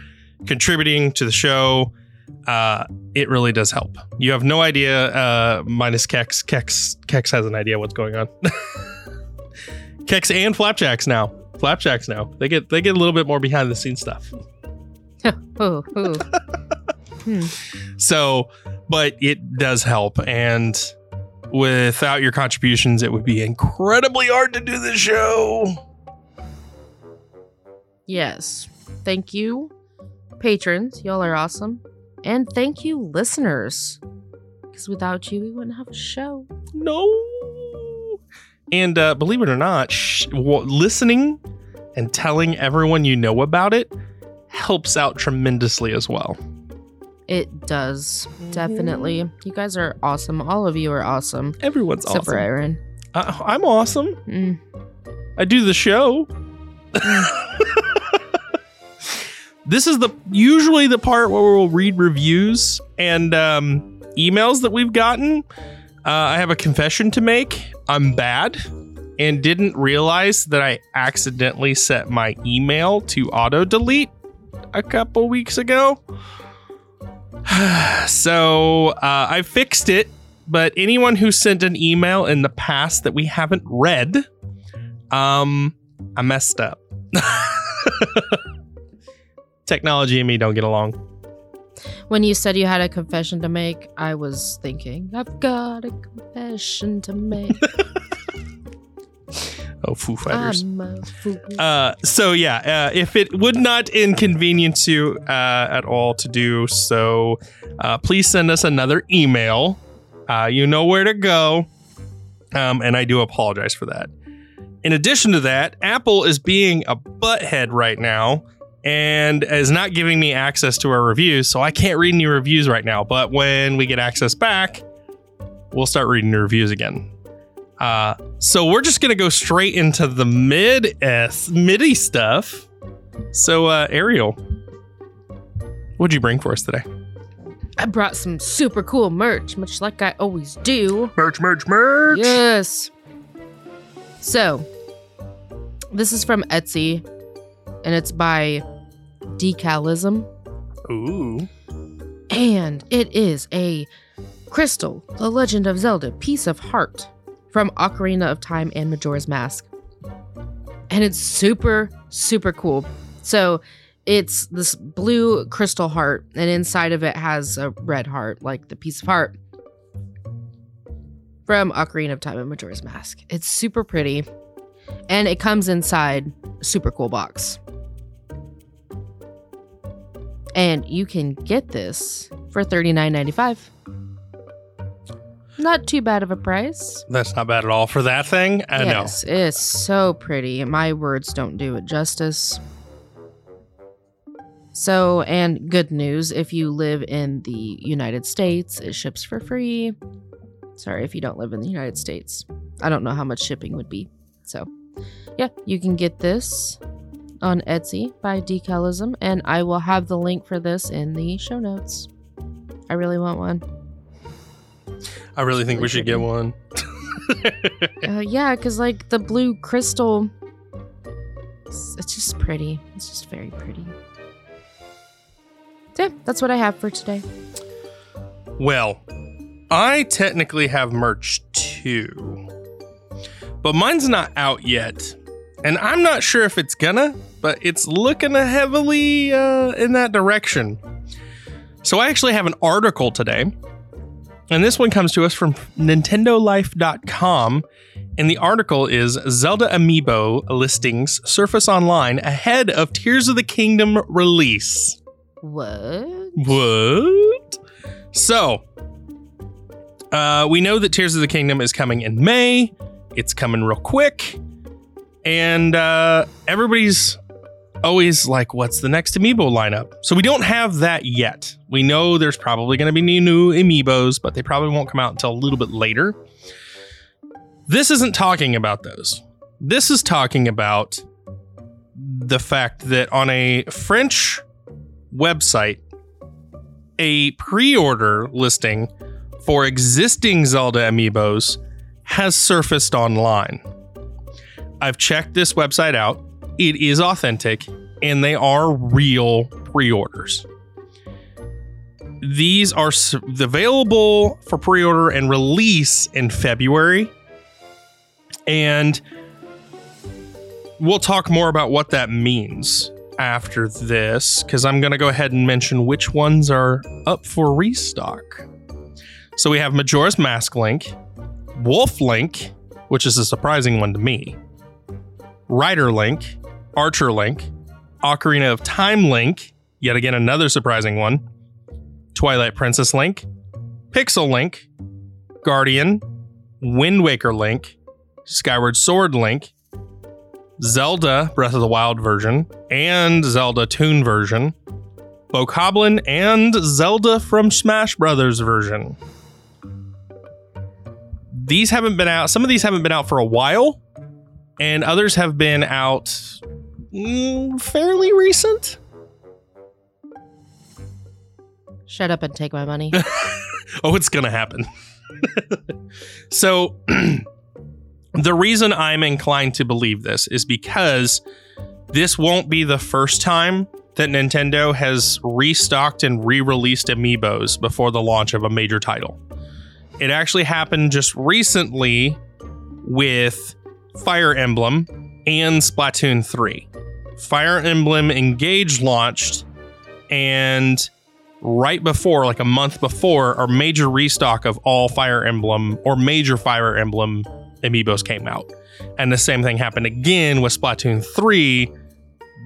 contributing to the show. Uh, it really does help. You have no idea, uh, minus Kex. Kex Kex has an idea what's going on. Kex and Flapjacks now. Flapjacks now. They get they get a little bit more behind the scenes stuff. oh, oh. So, but it does help. And without your contributions, it would be incredibly hard to do the show. Yes. Thank you, patrons. Y'all are awesome. And thank you, listeners. Because without you, we wouldn't have a show. No. And uh, believe it or not, sh- w- listening and telling everyone you know about it helps out tremendously as well. It does. Definitely. You guys are awesome. All of you are awesome. Everyone's Except for awesome. Aaron. I- I'm awesome. Mm. I do the show. this is the usually the part where we'll read reviews and um, emails that we've gotten. Uh, I have a confession to make. I'm bad and didn't realize that I accidentally set my email to auto delete a couple weeks ago. so uh, I fixed it, but anyone who sent an email in the past that we haven't read, um, I messed up. Technology and me don't get along. When you said you had a confession to make, I was thinking, I've got a confession to make. Oh, Foo Fighters. I'm a fool. Uh, so yeah, uh, if it would not inconvenience you uh, at all to do so, uh, please send us another email. Uh, you know where to go, um, and I do apologize for that. In addition to that, Apple is being a butthead right now and is not giving me access to our reviews, so I can't read any reviews right now. But when we get access back, we'll start reading the reviews again. Uh, so we're just gonna go straight into the mid s MIDI stuff. So uh, Ariel, what'd you bring for us today? I brought some super cool merch, much like I always do. Merch, merch, merch. Yes. So, this is from Etsy, and it's by Decalism, Ooh. and it is a Crystal, The Legend of Zelda piece of heart from Ocarina of Time and Majora's Mask. And it's super, super cool. So, it's this blue crystal heart, and inside of it has a red heart, like the piece of heart from Ocarina of Time and Majora's Mask. It's super pretty, and it comes inside super cool box. And you can get this for $39.95. Not too bad of a price. That's not bad at all for that thing. Uh, I yes, it's so pretty. My words don't do it justice. So, and good news if you live in the United States, it ships for free. Sorry if you don't live in the United States. I don't know how much shipping would be. So, yeah, you can get this on Etsy by Decalism, and I will have the link for this in the show notes. I really want one. I really think we should get one. Uh, yeah, because like the blue crystal, it's, it's just pretty. It's just very pretty. So, yeah, that's what I have for today. Well, I technically have merch too, but mine's not out yet. And I'm not sure if it's gonna, but it's looking heavily uh, in that direction. So I actually have an article today, and this one comes to us from NintendoLife.com. And the article is Zelda Amiibo listings surface online ahead of Tears of the Kingdom release. What? What? So, uh, we know that Tears of the Kingdom is coming in May. It's coming real quick. And uh, everybody's always like, what's the next amiibo lineup? So we don't have that yet. We know there's probably going to be new, amiibos, but they probably won't come out until a little bit later. This isn't talking about those. This is talking about the fact that on a French website, a pre order listing for existing Zelda amiibos has surfaced online. I've checked this website out. It is authentic and they are real pre orders. These are available for pre order and release in February. And we'll talk more about what that means after this because I'm going to go ahead and mention which ones are up for restock. So we have Majora's Mask Link, Wolf Link, which is a surprising one to me, Rider Link, Archer Link, Ocarina of Time Link, yet again another surprising one, Twilight Princess Link, Pixel Link, Guardian, Wind Waker Link, Skyward Sword Link, Zelda Breath of the Wild version, and Zelda Toon version, Bokoblin, and Zelda from Smash Brothers version. These haven't been out, some of these haven't been out for a while, and others have been out mm, fairly recent. Shut up and take my money. oh, it's going to happen. so, the reason I'm inclined to believe this is because this won't be the first time that Nintendo has restocked and re released amiibos before the launch of a major title. It actually happened just recently with Fire Emblem and Splatoon 3. Fire Emblem Engage launched, and right before, like a month before, our major restock of all Fire Emblem or major Fire Emblem amiibos came out. And the same thing happened again with Splatoon 3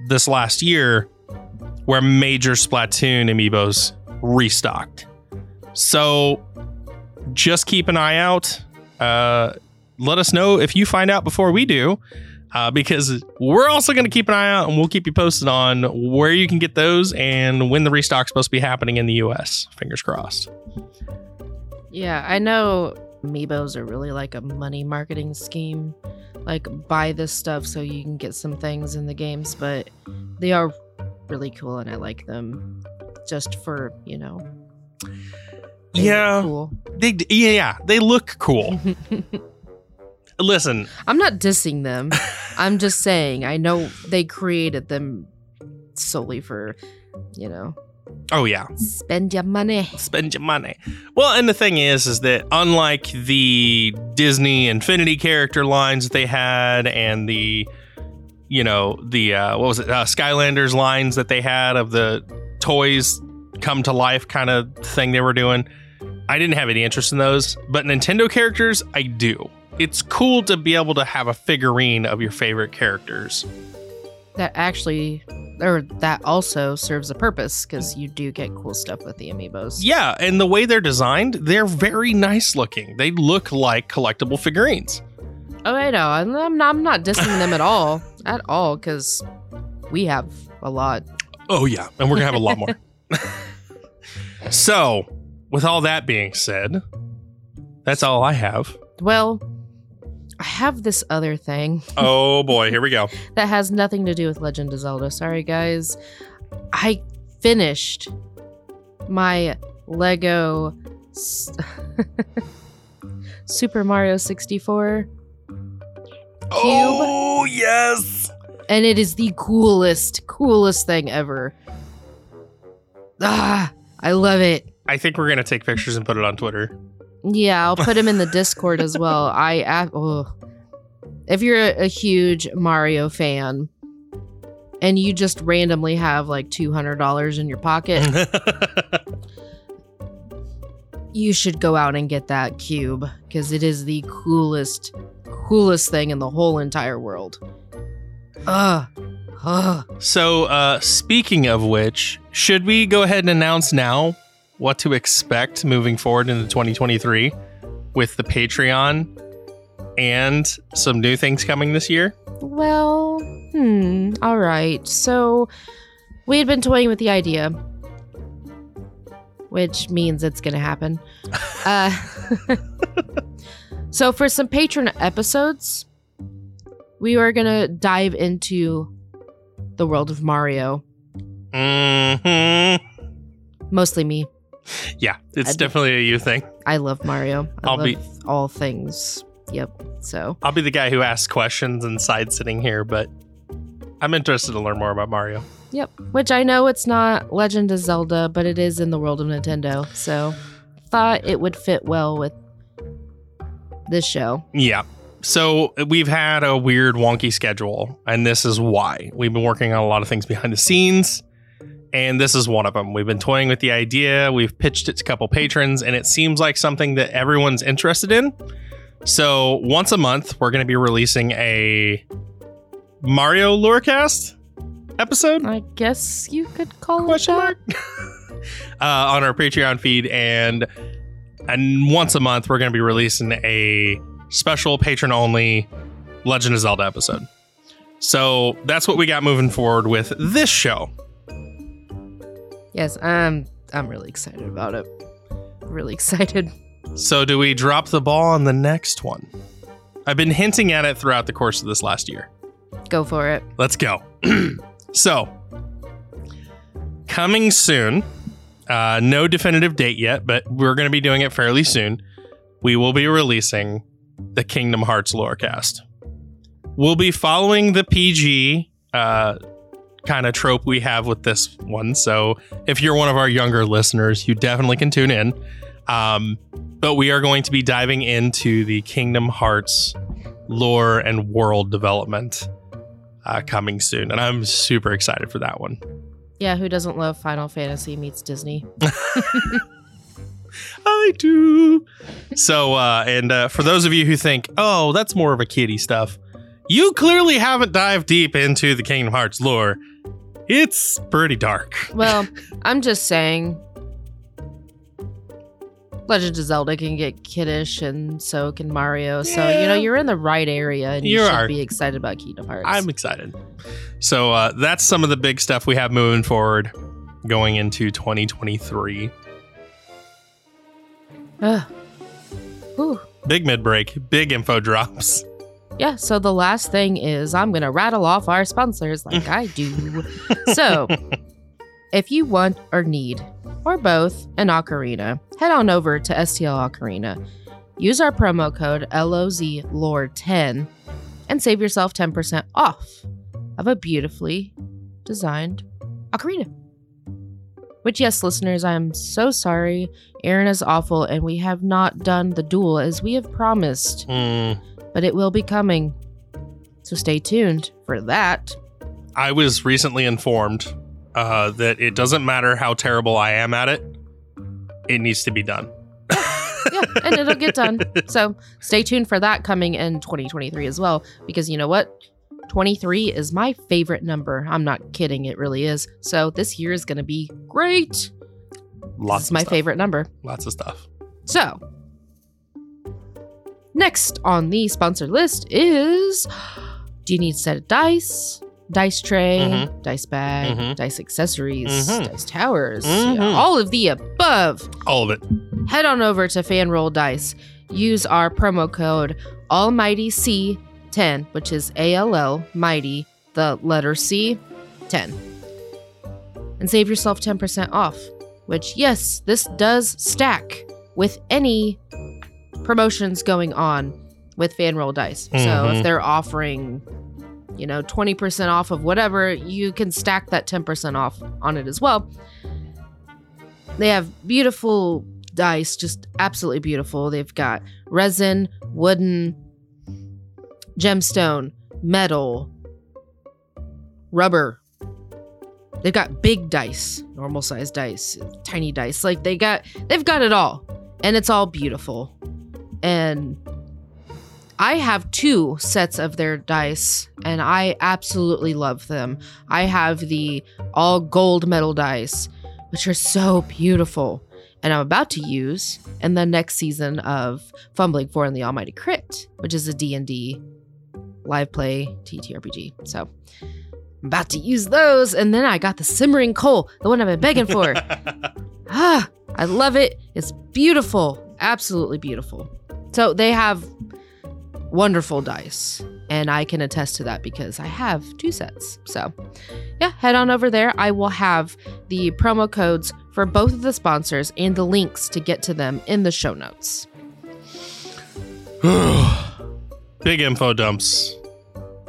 this last year, where major Splatoon amiibos restocked. So just keep an eye out. Uh, let us know if you find out before we do. Uh, because we're also going to keep an eye out and we'll keep you posted on where you can get those and when the restock's supposed to be happening in the US. Fingers crossed. yeah, I know Amiibos are really like a money marketing scheme. Like, buy this stuff so you can get some things in the games, but they are really cool and I like them just for, you know. they Yeah. Cool. They yeah, they look cool. Listen, I'm not dissing them. I'm just saying I know they created them solely for, you know, oh yeah, spend your money. spend your money. Well, and the thing is, is that unlike the Disney Infinity character lines that they had, and the, you know, the uh, what was it, uh, Skylanders lines that they had of the toys come to life kind of thing they were doing, I didn't have any interest in those. But Nintendo characters, I do. It's cool to be able to have a figurine of your favorite characters. That actually, or that also serves a purpose because you do get cool stuff with the amiibos. Yeah, and the way they're designed, they're very nice looking. They look like collectible figurines. Oh, I know. I'm not, I'm not dissing them at all, at all, because we have a lot. Oh yeah, and we're gonna have a lot more. so, with all that being said, that's all I have. Well, I have this other thing Oh boy, here we go. that has nothing to do with Legend of Zelda. Sorry, guys. I finished my Lego s- Super Mario 64, cube. Oh yes. and it is the coolest, coolest thing ever. Ah, I love it. I think we're gonna take pictures and put it on Twitter. Yeah, I'll put him in the Discord as well. I uh, oh. if you're a, a huge Mario fan and you just randomly have like two hundred dollars in your pocket, You should go out and get that cube because it is the coolest, coolest thing in the whole entire world. Ugh. Ugh. So, uh, speaking of which, should we go ahead and announce now what to expect moving forward into 2023 with the Patreon and some new things coming this year? Well, hmm. All right. So we had been toying with the idea, which means it's going to happen. uh, so for some patron episodes, we are going to dive into the world of Mario. hmm Mostly me. Yeah, it's I'd- definitely a you thing. I love Mario. I I'll love be- all things. Yep. So I'll be the guy who asks questions and side sitting here, but I'm interested to learn more about Mario. Yep. Which I know it's not Legend of Zelda, but it is in the world of Nintendo. So thought it would fit well with this show. Yeah. So we've had a weird, wonky schedule, and this is why. We've been working on a lot of things behind the scenes, and this is one of them. We've been toying with the idea, we've pitched it to a couple patrons, and it seems like something that everyone's interested in. So once a month, we're going to be releasing a Mario Lorecast episode. I guess you could call question it that. uh, on our patreon feed and and once a month we're going to be releasing a special patron only legend of zelda episode so that's what we got moving forward with this show Yes, I'm I'm really excited about it. Really excited. so do we drop the ball on the next one i've been hinting at it throughout the course of this last year Go for it. Let's go. so, coming soon. Uh, no definitive date yet, but we're going to be doing it fairly soon. We will be releasing the Kingdom Hearts Lorecast. We'll be following the PG uh, kind of trope we have with this one. So, if you're one of our younger listeners, you definitely can tune in. Um, but we are going to be diving into the Kingdom Hearts lore and world development uh, coming soon, and I'm super excited for that one. Yeah, who doesn't love Final Fantasy meets Disney? I do. So, uh, and uh, for those of you who think, oh, that's more of a kiddie stuff, you clearly haven't dived deep into the Kingdom Hearts lore. It's pretty dark. Well, I'm just saying Legend of Zelda can get kiddish and so can Mario. So, you know, you're in the right area and you, You should are. be excited about Kingdom Hearts. I'm excited. So, uh, that's some of the big stuff we have moving forward going into 2023. Ugh. Big mid break, big info drops. Yeah, so the last thing is I'm going to rattle off our sponsors like I do. so, if you want or need, or both, an ocarina, head on over to STL Ocarina. Use our promo code LOZLORE10 and save yourself 10% off of a beautifully designed ocarina. Which, yes, listeners, I'm so sorry. Aaron is awful, and we have not done the duel as we have promised Mm, but it will be coming. So stay tuned for that. I was recently informed uh, that it doesn't matter how terrible I am at it, it needs to be done. Yeah, and it'll get done. So stay tuned for that coming in 2023 as well, because you know what? 23 is my favorite number. I'm not kidding, it really is. So this year is going to be great. Lots this is of my stuff. favorite number. Lots of stuff. So, next on the sponsored list is do you need a set of dice, dice tray, Mhm. dice bag, Mhm. dice accessories, Mhm. dice towers, yeah, all of the above? All of it. Head on over to Fanroll Dice. Use our promo code Almighty C 10, which is A L L Mighty, the letter C 10. And save yourself 10% off. Which, yes, this does stack with any promotions going on with Fanroll Dice. So Mhm. if they're offering, you know, 20% off of whatever, you can stack that 10% off on it as well. They have beautiful dice, just absolutely beautiful. They've got resin, wooden, gemstone, metal, rubber. They've got big dice, normal size dice, tiny dice. Like they got they've got it all. and it's all beautiful. And I have two sets of their dice, and I absolutely love them. I have the all gold metal dice, which are so beautiful, and I'm about to use in the next season of Fumbling for and the Almighty Crit, which is a D&D live play TTRPG. So I'm about to use those, and then I got the Simmering Coal, the one I've been begging for. ah, I love it. It's beautiful, absolutely beautiful. So they have wonderful dice. And I can attest to that because I have two sets. So, yeah, head on over there. I will have the promo codes for both of the sponsors and the links to get to them in the show notes. Big info dumps.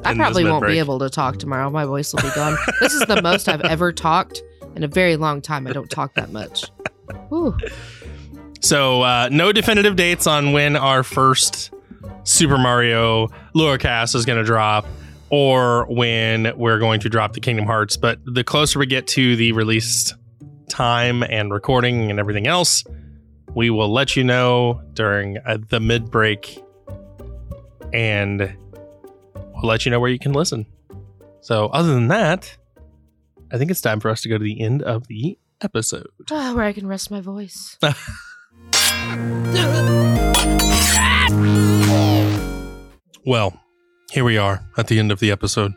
I probably won't mid-break. be able to talk tomorrow. My voice will be gone. this is the most I've ever talked in a very long time. I don't talk that much. Whew. So, uh, no definitive dates on when our first Super Mario Lorecast is going to drop or when we're going to drop the Kingdom Hearts. But the closer we get to the release time and recording and everything else, we will let you know during uh, the mid break and we'll let you know where you can listen. So, other than that, I think it's time for us to go to the end of the episode. Ah, where I can rest my voice. Well, here we are at the end of the episode.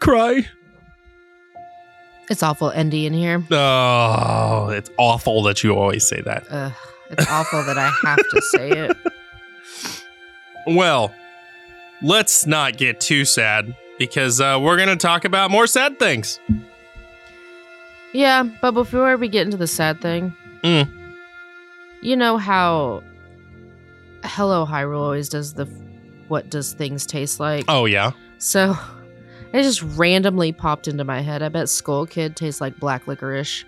Cry. It's awful, Endy, in here. Oh, it's awful that you always say that. Ugh, it's awful that I have to say it. Well, let's not get too sad because uh, we're going to talk about more sad things. Yeah, but before we get into the sad thing, Mm. You know how Hello Hyrule always does the what does things taste like? Oh, yeah. So it just randomly popped into my head. I bet Skull Kid tastes like black licorice.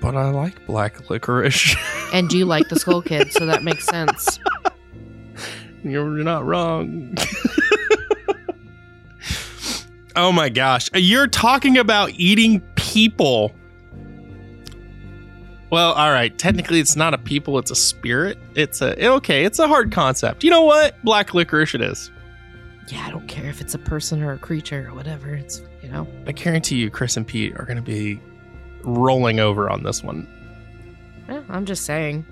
But I like black licorice. And you like the Skull Kid, so that makes sense. You're not wrong. oh my gosh. You're talking about eating people. Well, all right. Technically, it's not a people, it's a spirit. It's a, okay, it's a hard concept. You know what? Black licorice it is. Yeah, I don't care if it's a person or a creature or whatever. It's, you know. I guarantee you, Chris and Pete are going to be rolling over on this one. Yeah, I'm just saying.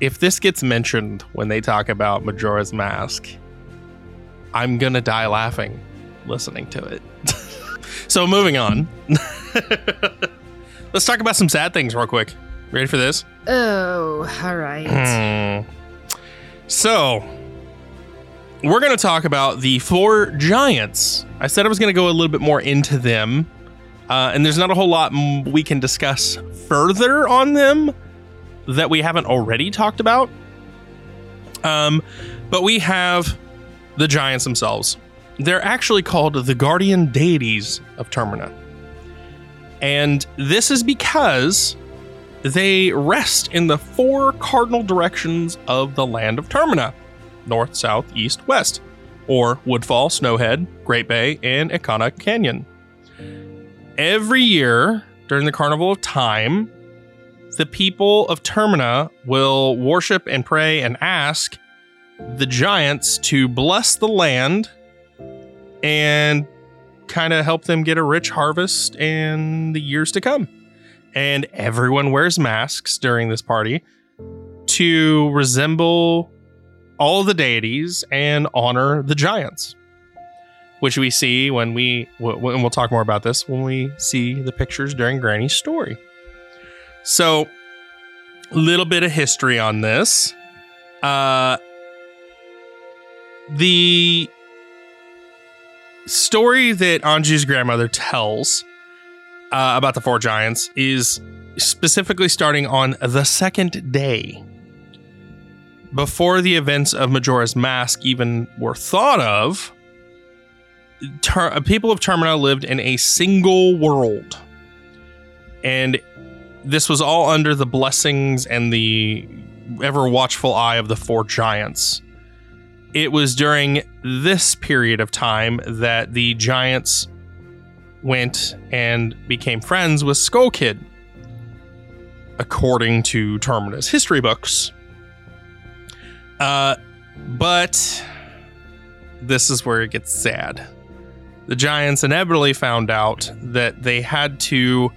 If this gets mentioned when they talk about Majora's Mask, I'm going to die laughing listening to it. so, moving on. Let's talk about some sad things real quick. Ready for this? Oh, all right. Hmm. So, we're going to talk about the four giants. I said I was going to go a little bit more into them, uh, and there's not a whole lot we can discuss further on them that we haven't already talked about. Um, but we have the giants themselves. They're actually called the guardian deities of Termina. And this is because they rest in the four cardinal directions of the land of Termina north, south, east, west, or Woodfall, Snowhead, Great Bay, and Ikana Canyon. Every year during the Carnival of Time, the people of Termina will worship and pray and ask the giants to bless the land and kind of help them get a rich harvest in the years to come. And everyone wears masks during this party to resemble all the deities and honor the giants, which we see when we, and we'll talk more about this when we see the pictures during Granny's story. So, a little bit of history on this. Uh, the story that Anju's grandmother tells uh, about the four giants is specifically starting on the second day. Before the events of Majora's Mask even were thought of, ter- people of Termina lived in a single world. And this was all under the blessings and the ever watchful eye of the four giants. It was during this period of time that the giants went and became friends with Skull Kid. according to Terminus history books. Uh, but this is where it gets sad. The giants inevitably found out that they had to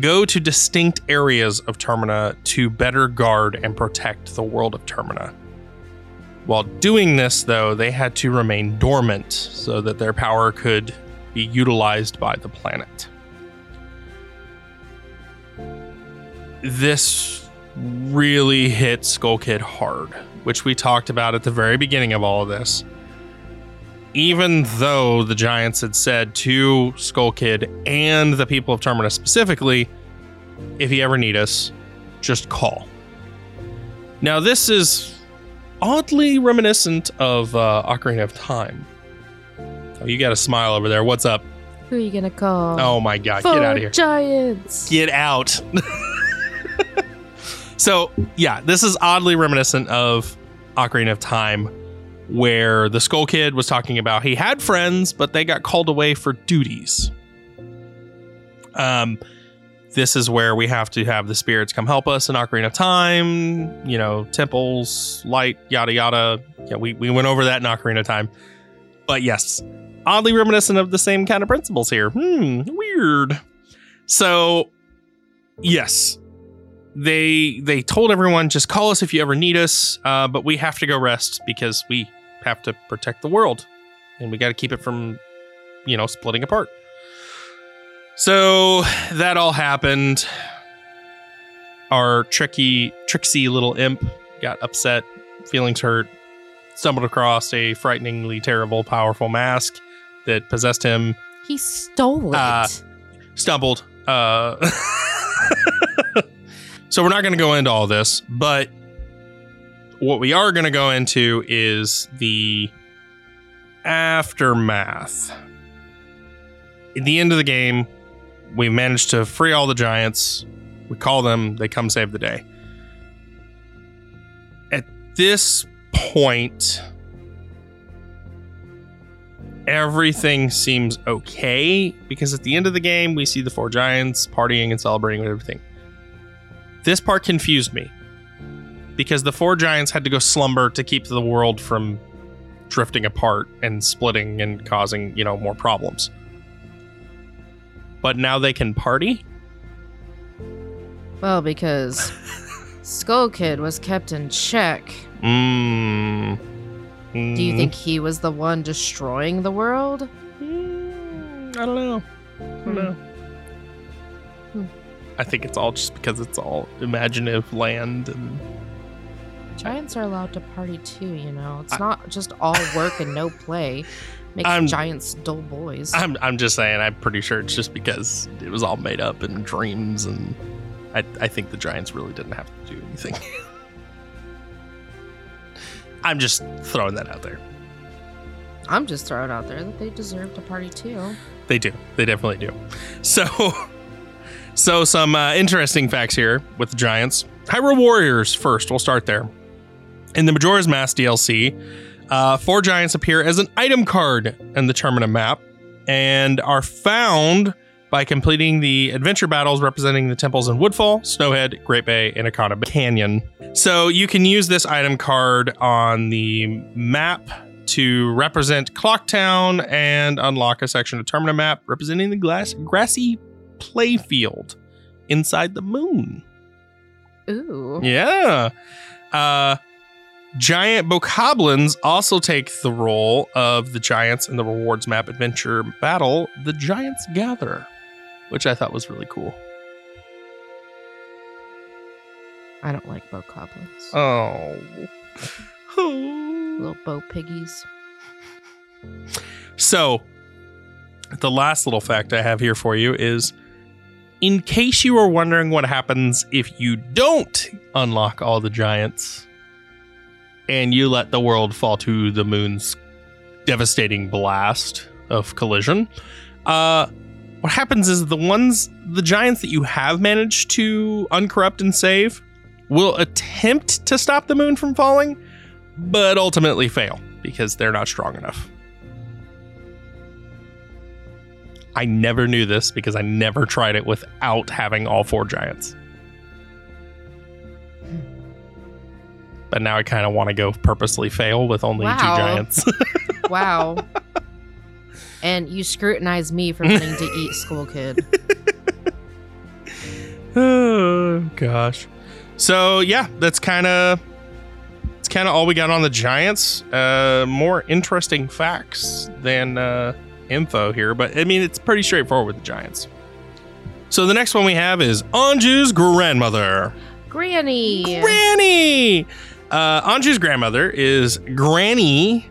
go to distinct areas of Termina to better guard and protect the world of Termina. While doing this, though, they had to remain dormant so that their power could be utilized by the planet. This really hit Skull Kid hard, which we talked about at the very beginning of all of this. Even though the Giants had said to Skull Kid and the people of Terminus specifically, if you ever need us, just call. Now, this is oddly reminiscent of uh, Ocarina of Time. Oh, you got a smile over there. What's up? Who are you gonna call? Oh my god, Four get out of here. Giants. Get out. so, yeah, this is oddly reminiscent of Ocarina of Time, where the Skull Kid was talking about he had friends, but they got called away for duties. Um, this is where we have to have the spirits come help us in Ocarina of Time, you know, temples, light, yada yada. Yeah, we, we went over that in Ocarina of Time. But yes, oddly reminiscent of the same kind of principles here. Hmm, weird. So, yes, they they told everyone just call us if you ever need us, uh, but we have to go rest because we have to protect the world, and we got to keep it from, you know, splitting apart. So that all happened. Our tricky, tricksy little imp got upset, feelings hurt, stumbled across a frighteningly terrible, powerful mask that possessed him He stole it. Uh, stumbled. Uh, so we're not going to go into all this, but what we are going to go into is the aftermath. At the end of the game, we managed to free all the giants. We call them, they come save the day. At this point, everything seems okay because at the end of the game, we see the four giants partying and celebrating with everything. This part confused me because the four giants had to go slumber to keep the world from drifting apart and splitting and causing, you know, more problems. But now they can party? well, because Skull Kid was kept in check. Mm. Do you think he was the one destroying the world? Mm, I don't know. I don't Hmm. know. Hmm. I think it's all just because it's all imaginative land and Giants are allowed to party too, you know. It's I- not just all work and no play. Makes I'm- giants dull boys. I'm I'm just saying I'm pretty sure it's just because it was all made up in dreams and I I think the Giants really didn't have to do anything. I'm just throwing that out there. I'm just throwing out there that they deserve to party too. They do. They definitely do. So so some uh, interesting facts here with the Giants. Hyrule Warriors first. We'll start there. In the Majora's Mask DLC, uh, four giants appear as an item card in the Termina map and are found by completing the adventure battles representing the temples in Woodfall, Snowhead, Great Bay, and Ikana Canyon. So you can use this item card on the map to represent Clocktown and unlock a section of Termina map representing the glass, grassy playfield inside the moon. Ooh. Yeah. Uh, giant bokoblins also take the role of the giants in the rewards map adventure battle, The Giants Gather, which I thought was really cool. I don't like bow goblins. Oh. Little bow piggies. So, the last little fact I have here for you is in case you were wondering what happens if you don't unlock all the giants and you let the world fall to the moon's devastating blast of collision, uh, what happens is the ones, the giants that you have managed to uncorrupt and save, will attempt to stop the moon from falling, but ultimately fail because they're not strong enough. I never knew this because I never tried it without having all four giants. But now I kind of want to go purposely fail with only wow. two giants. wow and you scrutinize me for wanting to eat Skull Kid. oh gosh. So yeah, that's kind of it's kind of all we got on the Giants. Uh, more interesting facts than uh, info here, but I mean it's pretty straightforward with the Giants. So the next one we have is Anju's grandmother, Granny. Granny. Uh, Anju's grandmother is Granny.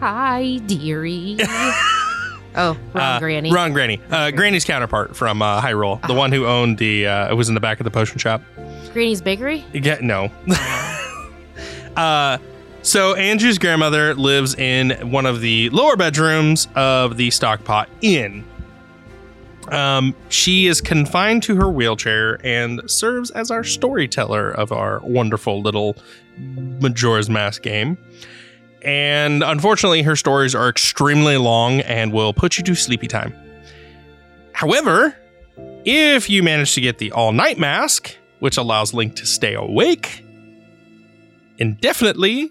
Hi, dearie. oh, wrong uh, Granny. Wrong Granny. Uh, Granny's counterpart from uh, Hyrule, the Ah. one who owned the. Uh, it was in the back of the potion shop. Granny's Bakery? Yeah, no. uh, so Anju's grandmother lives in one of the lower bedrooms of the Stockpot Inn. Um, she is confined to her wheelchair and serves as our storyteller of our wonderful little Majora's Mask game. And unfortunately, her stories are extremely long and will put you to sleepy time. However, if you manage to get the all night mask, which allows Link to stay awake indefinitely,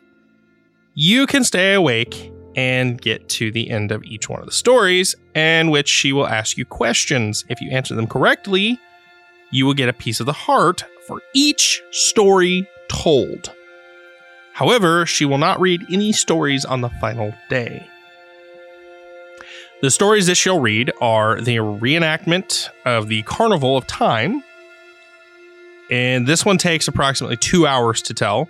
you can stay awake and get to the end of each one of the stories, and which she will ask you questions. If you answer them correctly, you will get a piece of the heart for each story told. However, she will not read any stories on the final day. The stories that she'll read are the reenactment of the Carnival of Time, and this one takes approximately two hours to tell.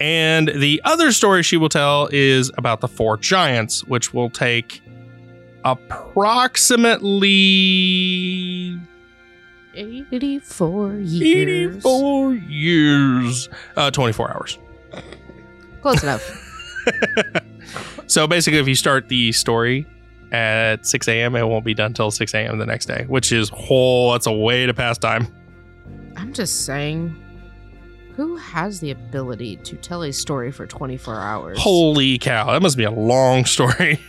And the other story she will tell is about the four giants, which will take approximately 84 years. 84 years, uh, 24 hours. Close enough. So basically, if you start the story at 6 a.m., it won't be done till 6 a.m. the next day, which is whole. That's a way to pass time. I'm just saying, who has the ability to tell a story for 24 hours? Holy cow, that must be a long story.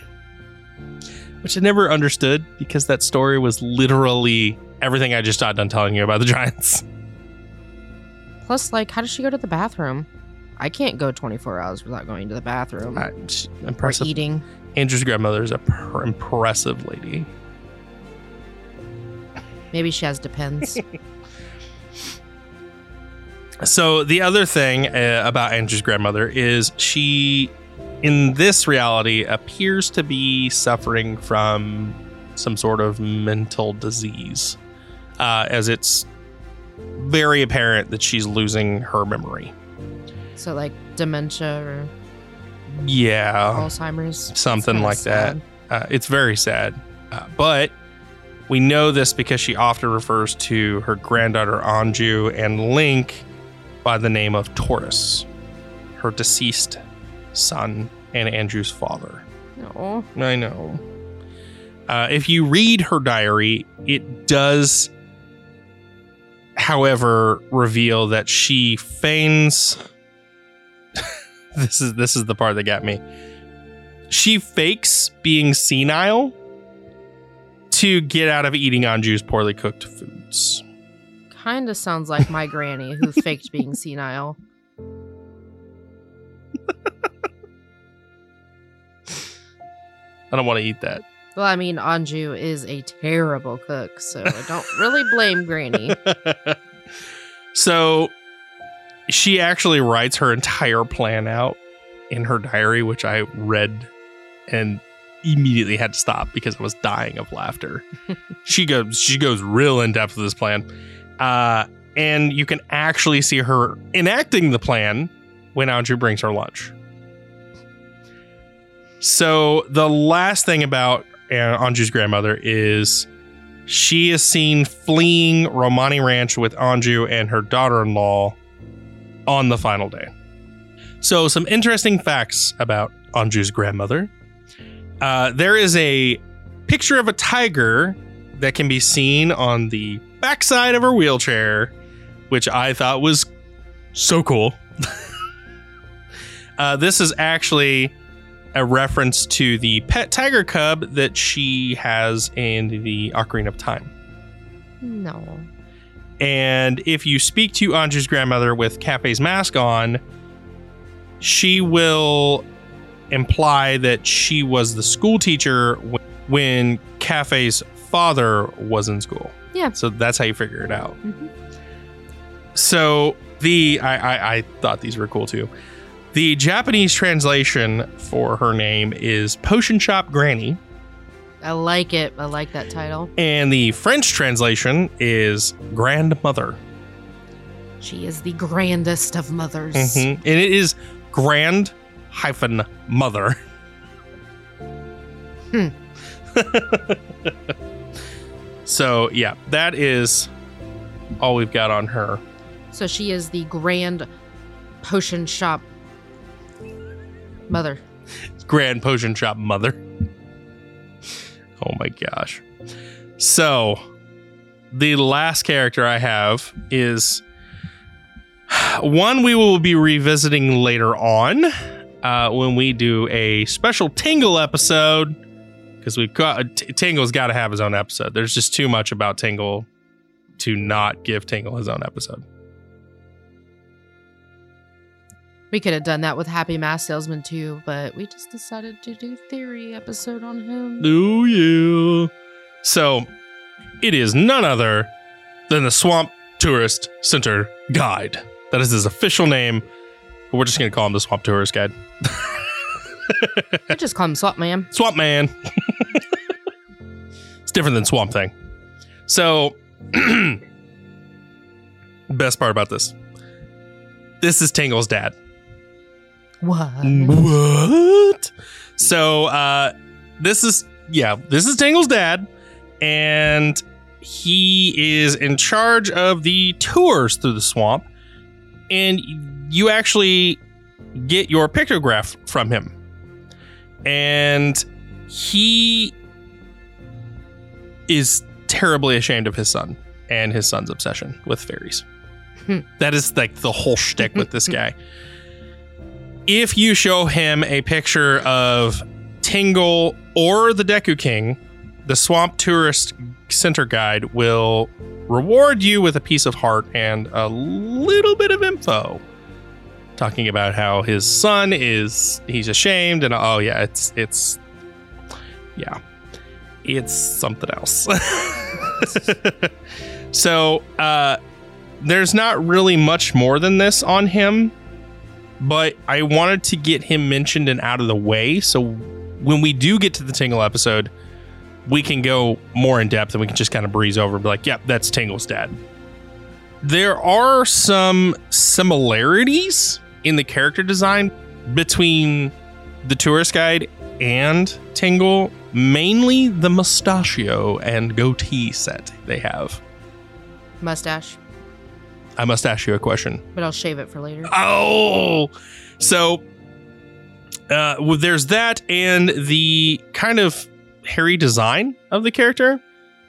Which I never understood because that story was literally everything I just got done telling you about the Giants. Plus, like, how does she go to the bathroom? I can't go 24 hours without going to the bathroom Uh, or impressive. eating. Anju's grandmother is a pr- impressive lady. Maybe she has depends. So the other thing uh, about Anju's grandmother is she, in this reality, appears to be suffering from some sort of mental disease, uh, as it's very apparent that she's losing her memory. So, like, dementia or Yeah, Alzheimer's. Something kinda like that. Uh, it's very sad, uh, but we know this because she often refers to her granddaughter Anju and Link by the name of Tortus, her deceased son and Anju's father. No. I know. Uh, if you read her diary, it does, however, reveal that she feigns. this is this is the part that got me. She fakes being senile to get out of eating Anju's poorly cooked foods. Kind of sounds like my granny who faked being senile. I don't want to eat that. Well, I mean, Anju is a terrible cook, so I don't really blame Granny. so she actually writes her entire plan out in her diary, which I read and immediately had to stop because I was dying of laughter. she goes she goes real in depth with this plan. Uh, and you can actually see her enacting the plan when Anju brings her lunch. So the last thing about uh, Anju's grandmother is she is seen fleeing Romani Ranch with Anju and her daughter-in-law on the final day. So some interesting facts about Anju's grandmother. Uh, there is a picture of a tiger that can be seen on the backside of her wheelchair, which I thought was so cool. uh, this is actually a reference to the pet tiger cub that she has in the Ocarina of Time. No. And if you speak to Anju's grandmother with Kafei's mask on, she will imply that she was the school teacher when Kafei's father was in school. Yeah. So that's how you figure it out. Mhm. So the I, I I thought these were cool too. The Japanese translation for her name is Potion Shop Granny, I like it. I like that title. and the French translation is Grandmother. She is the grandest of mothers. Mhm. And it is grand hyphen mother. Hmm. so yeah, that is all we've got on her. So she is the grand potion shop mother. Grand Potion Shop mother. Oh my gosh. So, the last character I have is one we will be revisiting later on uh, when we do a special Tingle episode because we've got Tingle's got to have his own episode. There's just too much about Tingle to not give Tingle his own episode. We could have done that with Happy Mask Salesman too, but we just decided to do theory episode on him. Do you? So it is none other than the Swamp Tourist Center Guide. That is his official name. But we're just gonna call him the Swamp Tourist Guide. I just call him Swamp Man. Swamp Man. it's different than Swamp Thing. So best part about this. This is Tingle's dad. What? What? So uh this is yeah, this is Tingle's dad and he is in charge of the tours through the swamp and you actually get your pictograph from him. And he is terribly ashamed of his son and his son's obsession with fairies. Hmm. that is like the whole shtick with this guy if you show him a picture of Tingle or the Deku King, the Swamp Tourist Center Guide will reward you with a piece of heart and a little bit of info. Talking about how his son is he's ashamed and oh yeah, it's it's yeah. It's something else. so uh there's not really much more than this on him but I wanted to get him mentioned and out of the way. So when we do get to the Tingle episode, we can go more in depth and we can just kind of breeze over and be like, yep, that's Tingle's dad. There are some similarities in the character design between the tourist guide and Tingle, mainly the mustachio and goatee set they have. Mustache. I must ask you a question. But I'll shave it for later. Oh, so uh, well, there's that and the kind of hairy design of the character.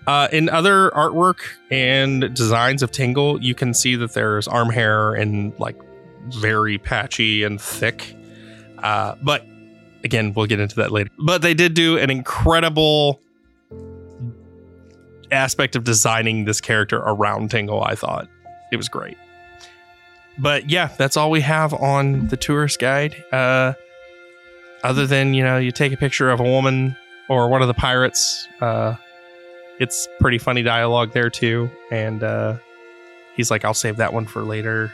Uh, in other artwork and designs of Tingle, you can see that there's arm hair and like very patchy and thick. Uh, but again, we'll get into that later. But they did do an incredible aspect of designing this character around Tingle, I thought. It was great. But yeah, that's all we have on the tourist guide. Uh, other than, you know, you take a picture of a woman or one of the pirates. Uh, it's pretty funny dialogue there too. And uh, he's like, I'll save that one for later.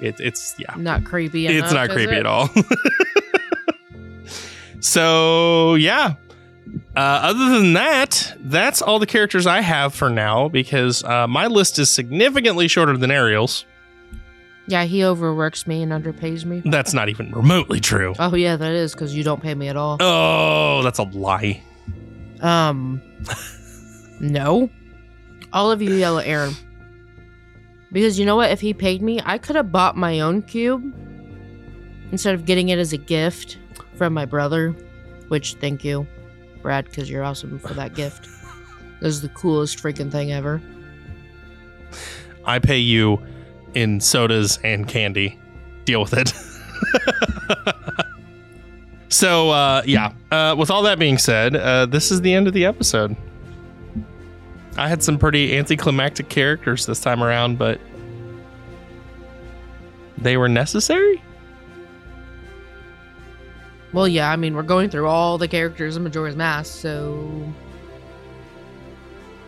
It, it's, yeah Not creepy. it's enough, not is creepy it? at all. so yeah. Uh, other than that, that's all the characters I have for now because uh, my list is significantly shorter than Ariel's. Yeah, he overworks me and underpays me. That's not even remotely true. Oh yeah, that is because you don't pay me at all. Oh, that's a lie. Um, no. All of you yell at Aaron. Because you know what? If he paid me, I could have bought my own cube instead of getting it as a gift from my brother. Which, thank you, Brad, because you're awesome for that gift. This is the coolest freaking thing ever. I pay you in sodas and candy. Deal with it. so, uh, yeah. Uh, with all that being said, uh, this is the end of the episode. I had some pretty anticlimactic characters this time around, but they were necessary. Well, yeah, I mean, we're going through all the characters in Majora's Mask, so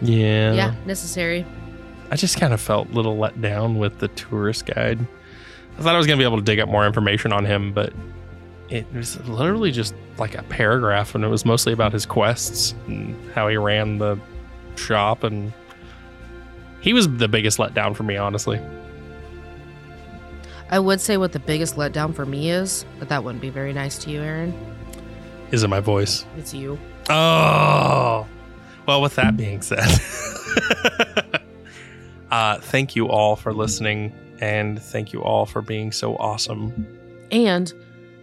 Yeah. yeah, necessary. I just kind of felt a little let down with the tourist guide. I thought I was going to be able to dig up more information on him, but it was literally just like a paragraph, and it was mostly about his quests and how he ran the shop. And he was the biggest letdown for me, honestly. I would say what the biggest letdown for me is, but that wouldn't be very nice to you, Aaron. Is it my voice? It's you. Oh, well, with that being said, uh, thank you all for listening, and thank you all for being so awesome. And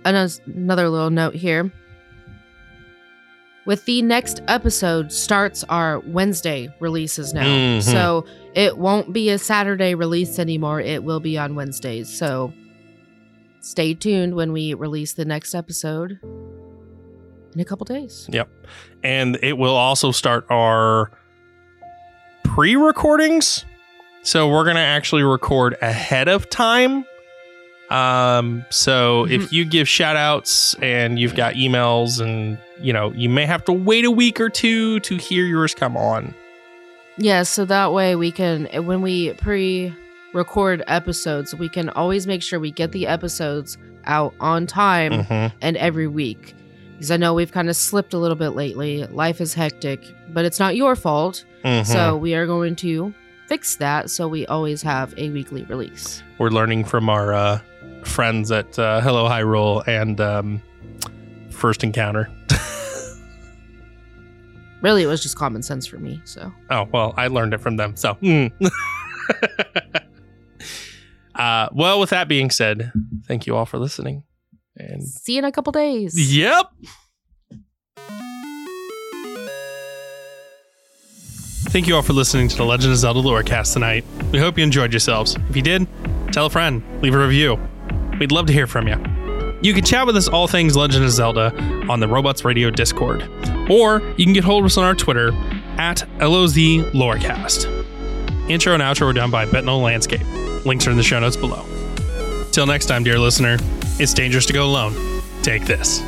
another little note here. With the next episode starts our Wednesday releases now. Mhm. So it won't be a Saturday release anymore. It will be on Wednesdays. So stay tuned when we release the next episode in a couple days. Yep. And it will also start our pre recordings. So we're going to actually record ahead of time. Um, so if you give shout outs and you've got emails and, you know, you may have to wait a week or two to hear yours come on. Yeah, so that way we can, when we pre record episodes, we can always make sure we get the episodes out on time Mhm. and every week. Because I know we've kind of slipped a little bit lately. Life is hectic, but it's not your fault. Mhm. So we are going to fix that so we always have a weekly release. we're learning from our uh, friends at uh, Hello Hyrule and um, First Encounter. Really, it was just common sense for me. So Oh, well, I learned it from them. So, mm. uh, well, with that being said, thank you all for listening. And see you in a couple days. yep. Thank you all for listening to the Legend of Zelda Lorecast tonight. We hope you enjoyed yourselves. If you did, tell a friend, leave a review. We'd love to hear from you. You can chat with us all things Legend of Zelda on the Robots Radio Discord, or you can get hold of us on our Twitter at LOZ Lorecast. Intro and outro are done by Bitonal Landscape. Links are in the show notes below. Till next time, dear listener, it's dangerous to go alone. Take this.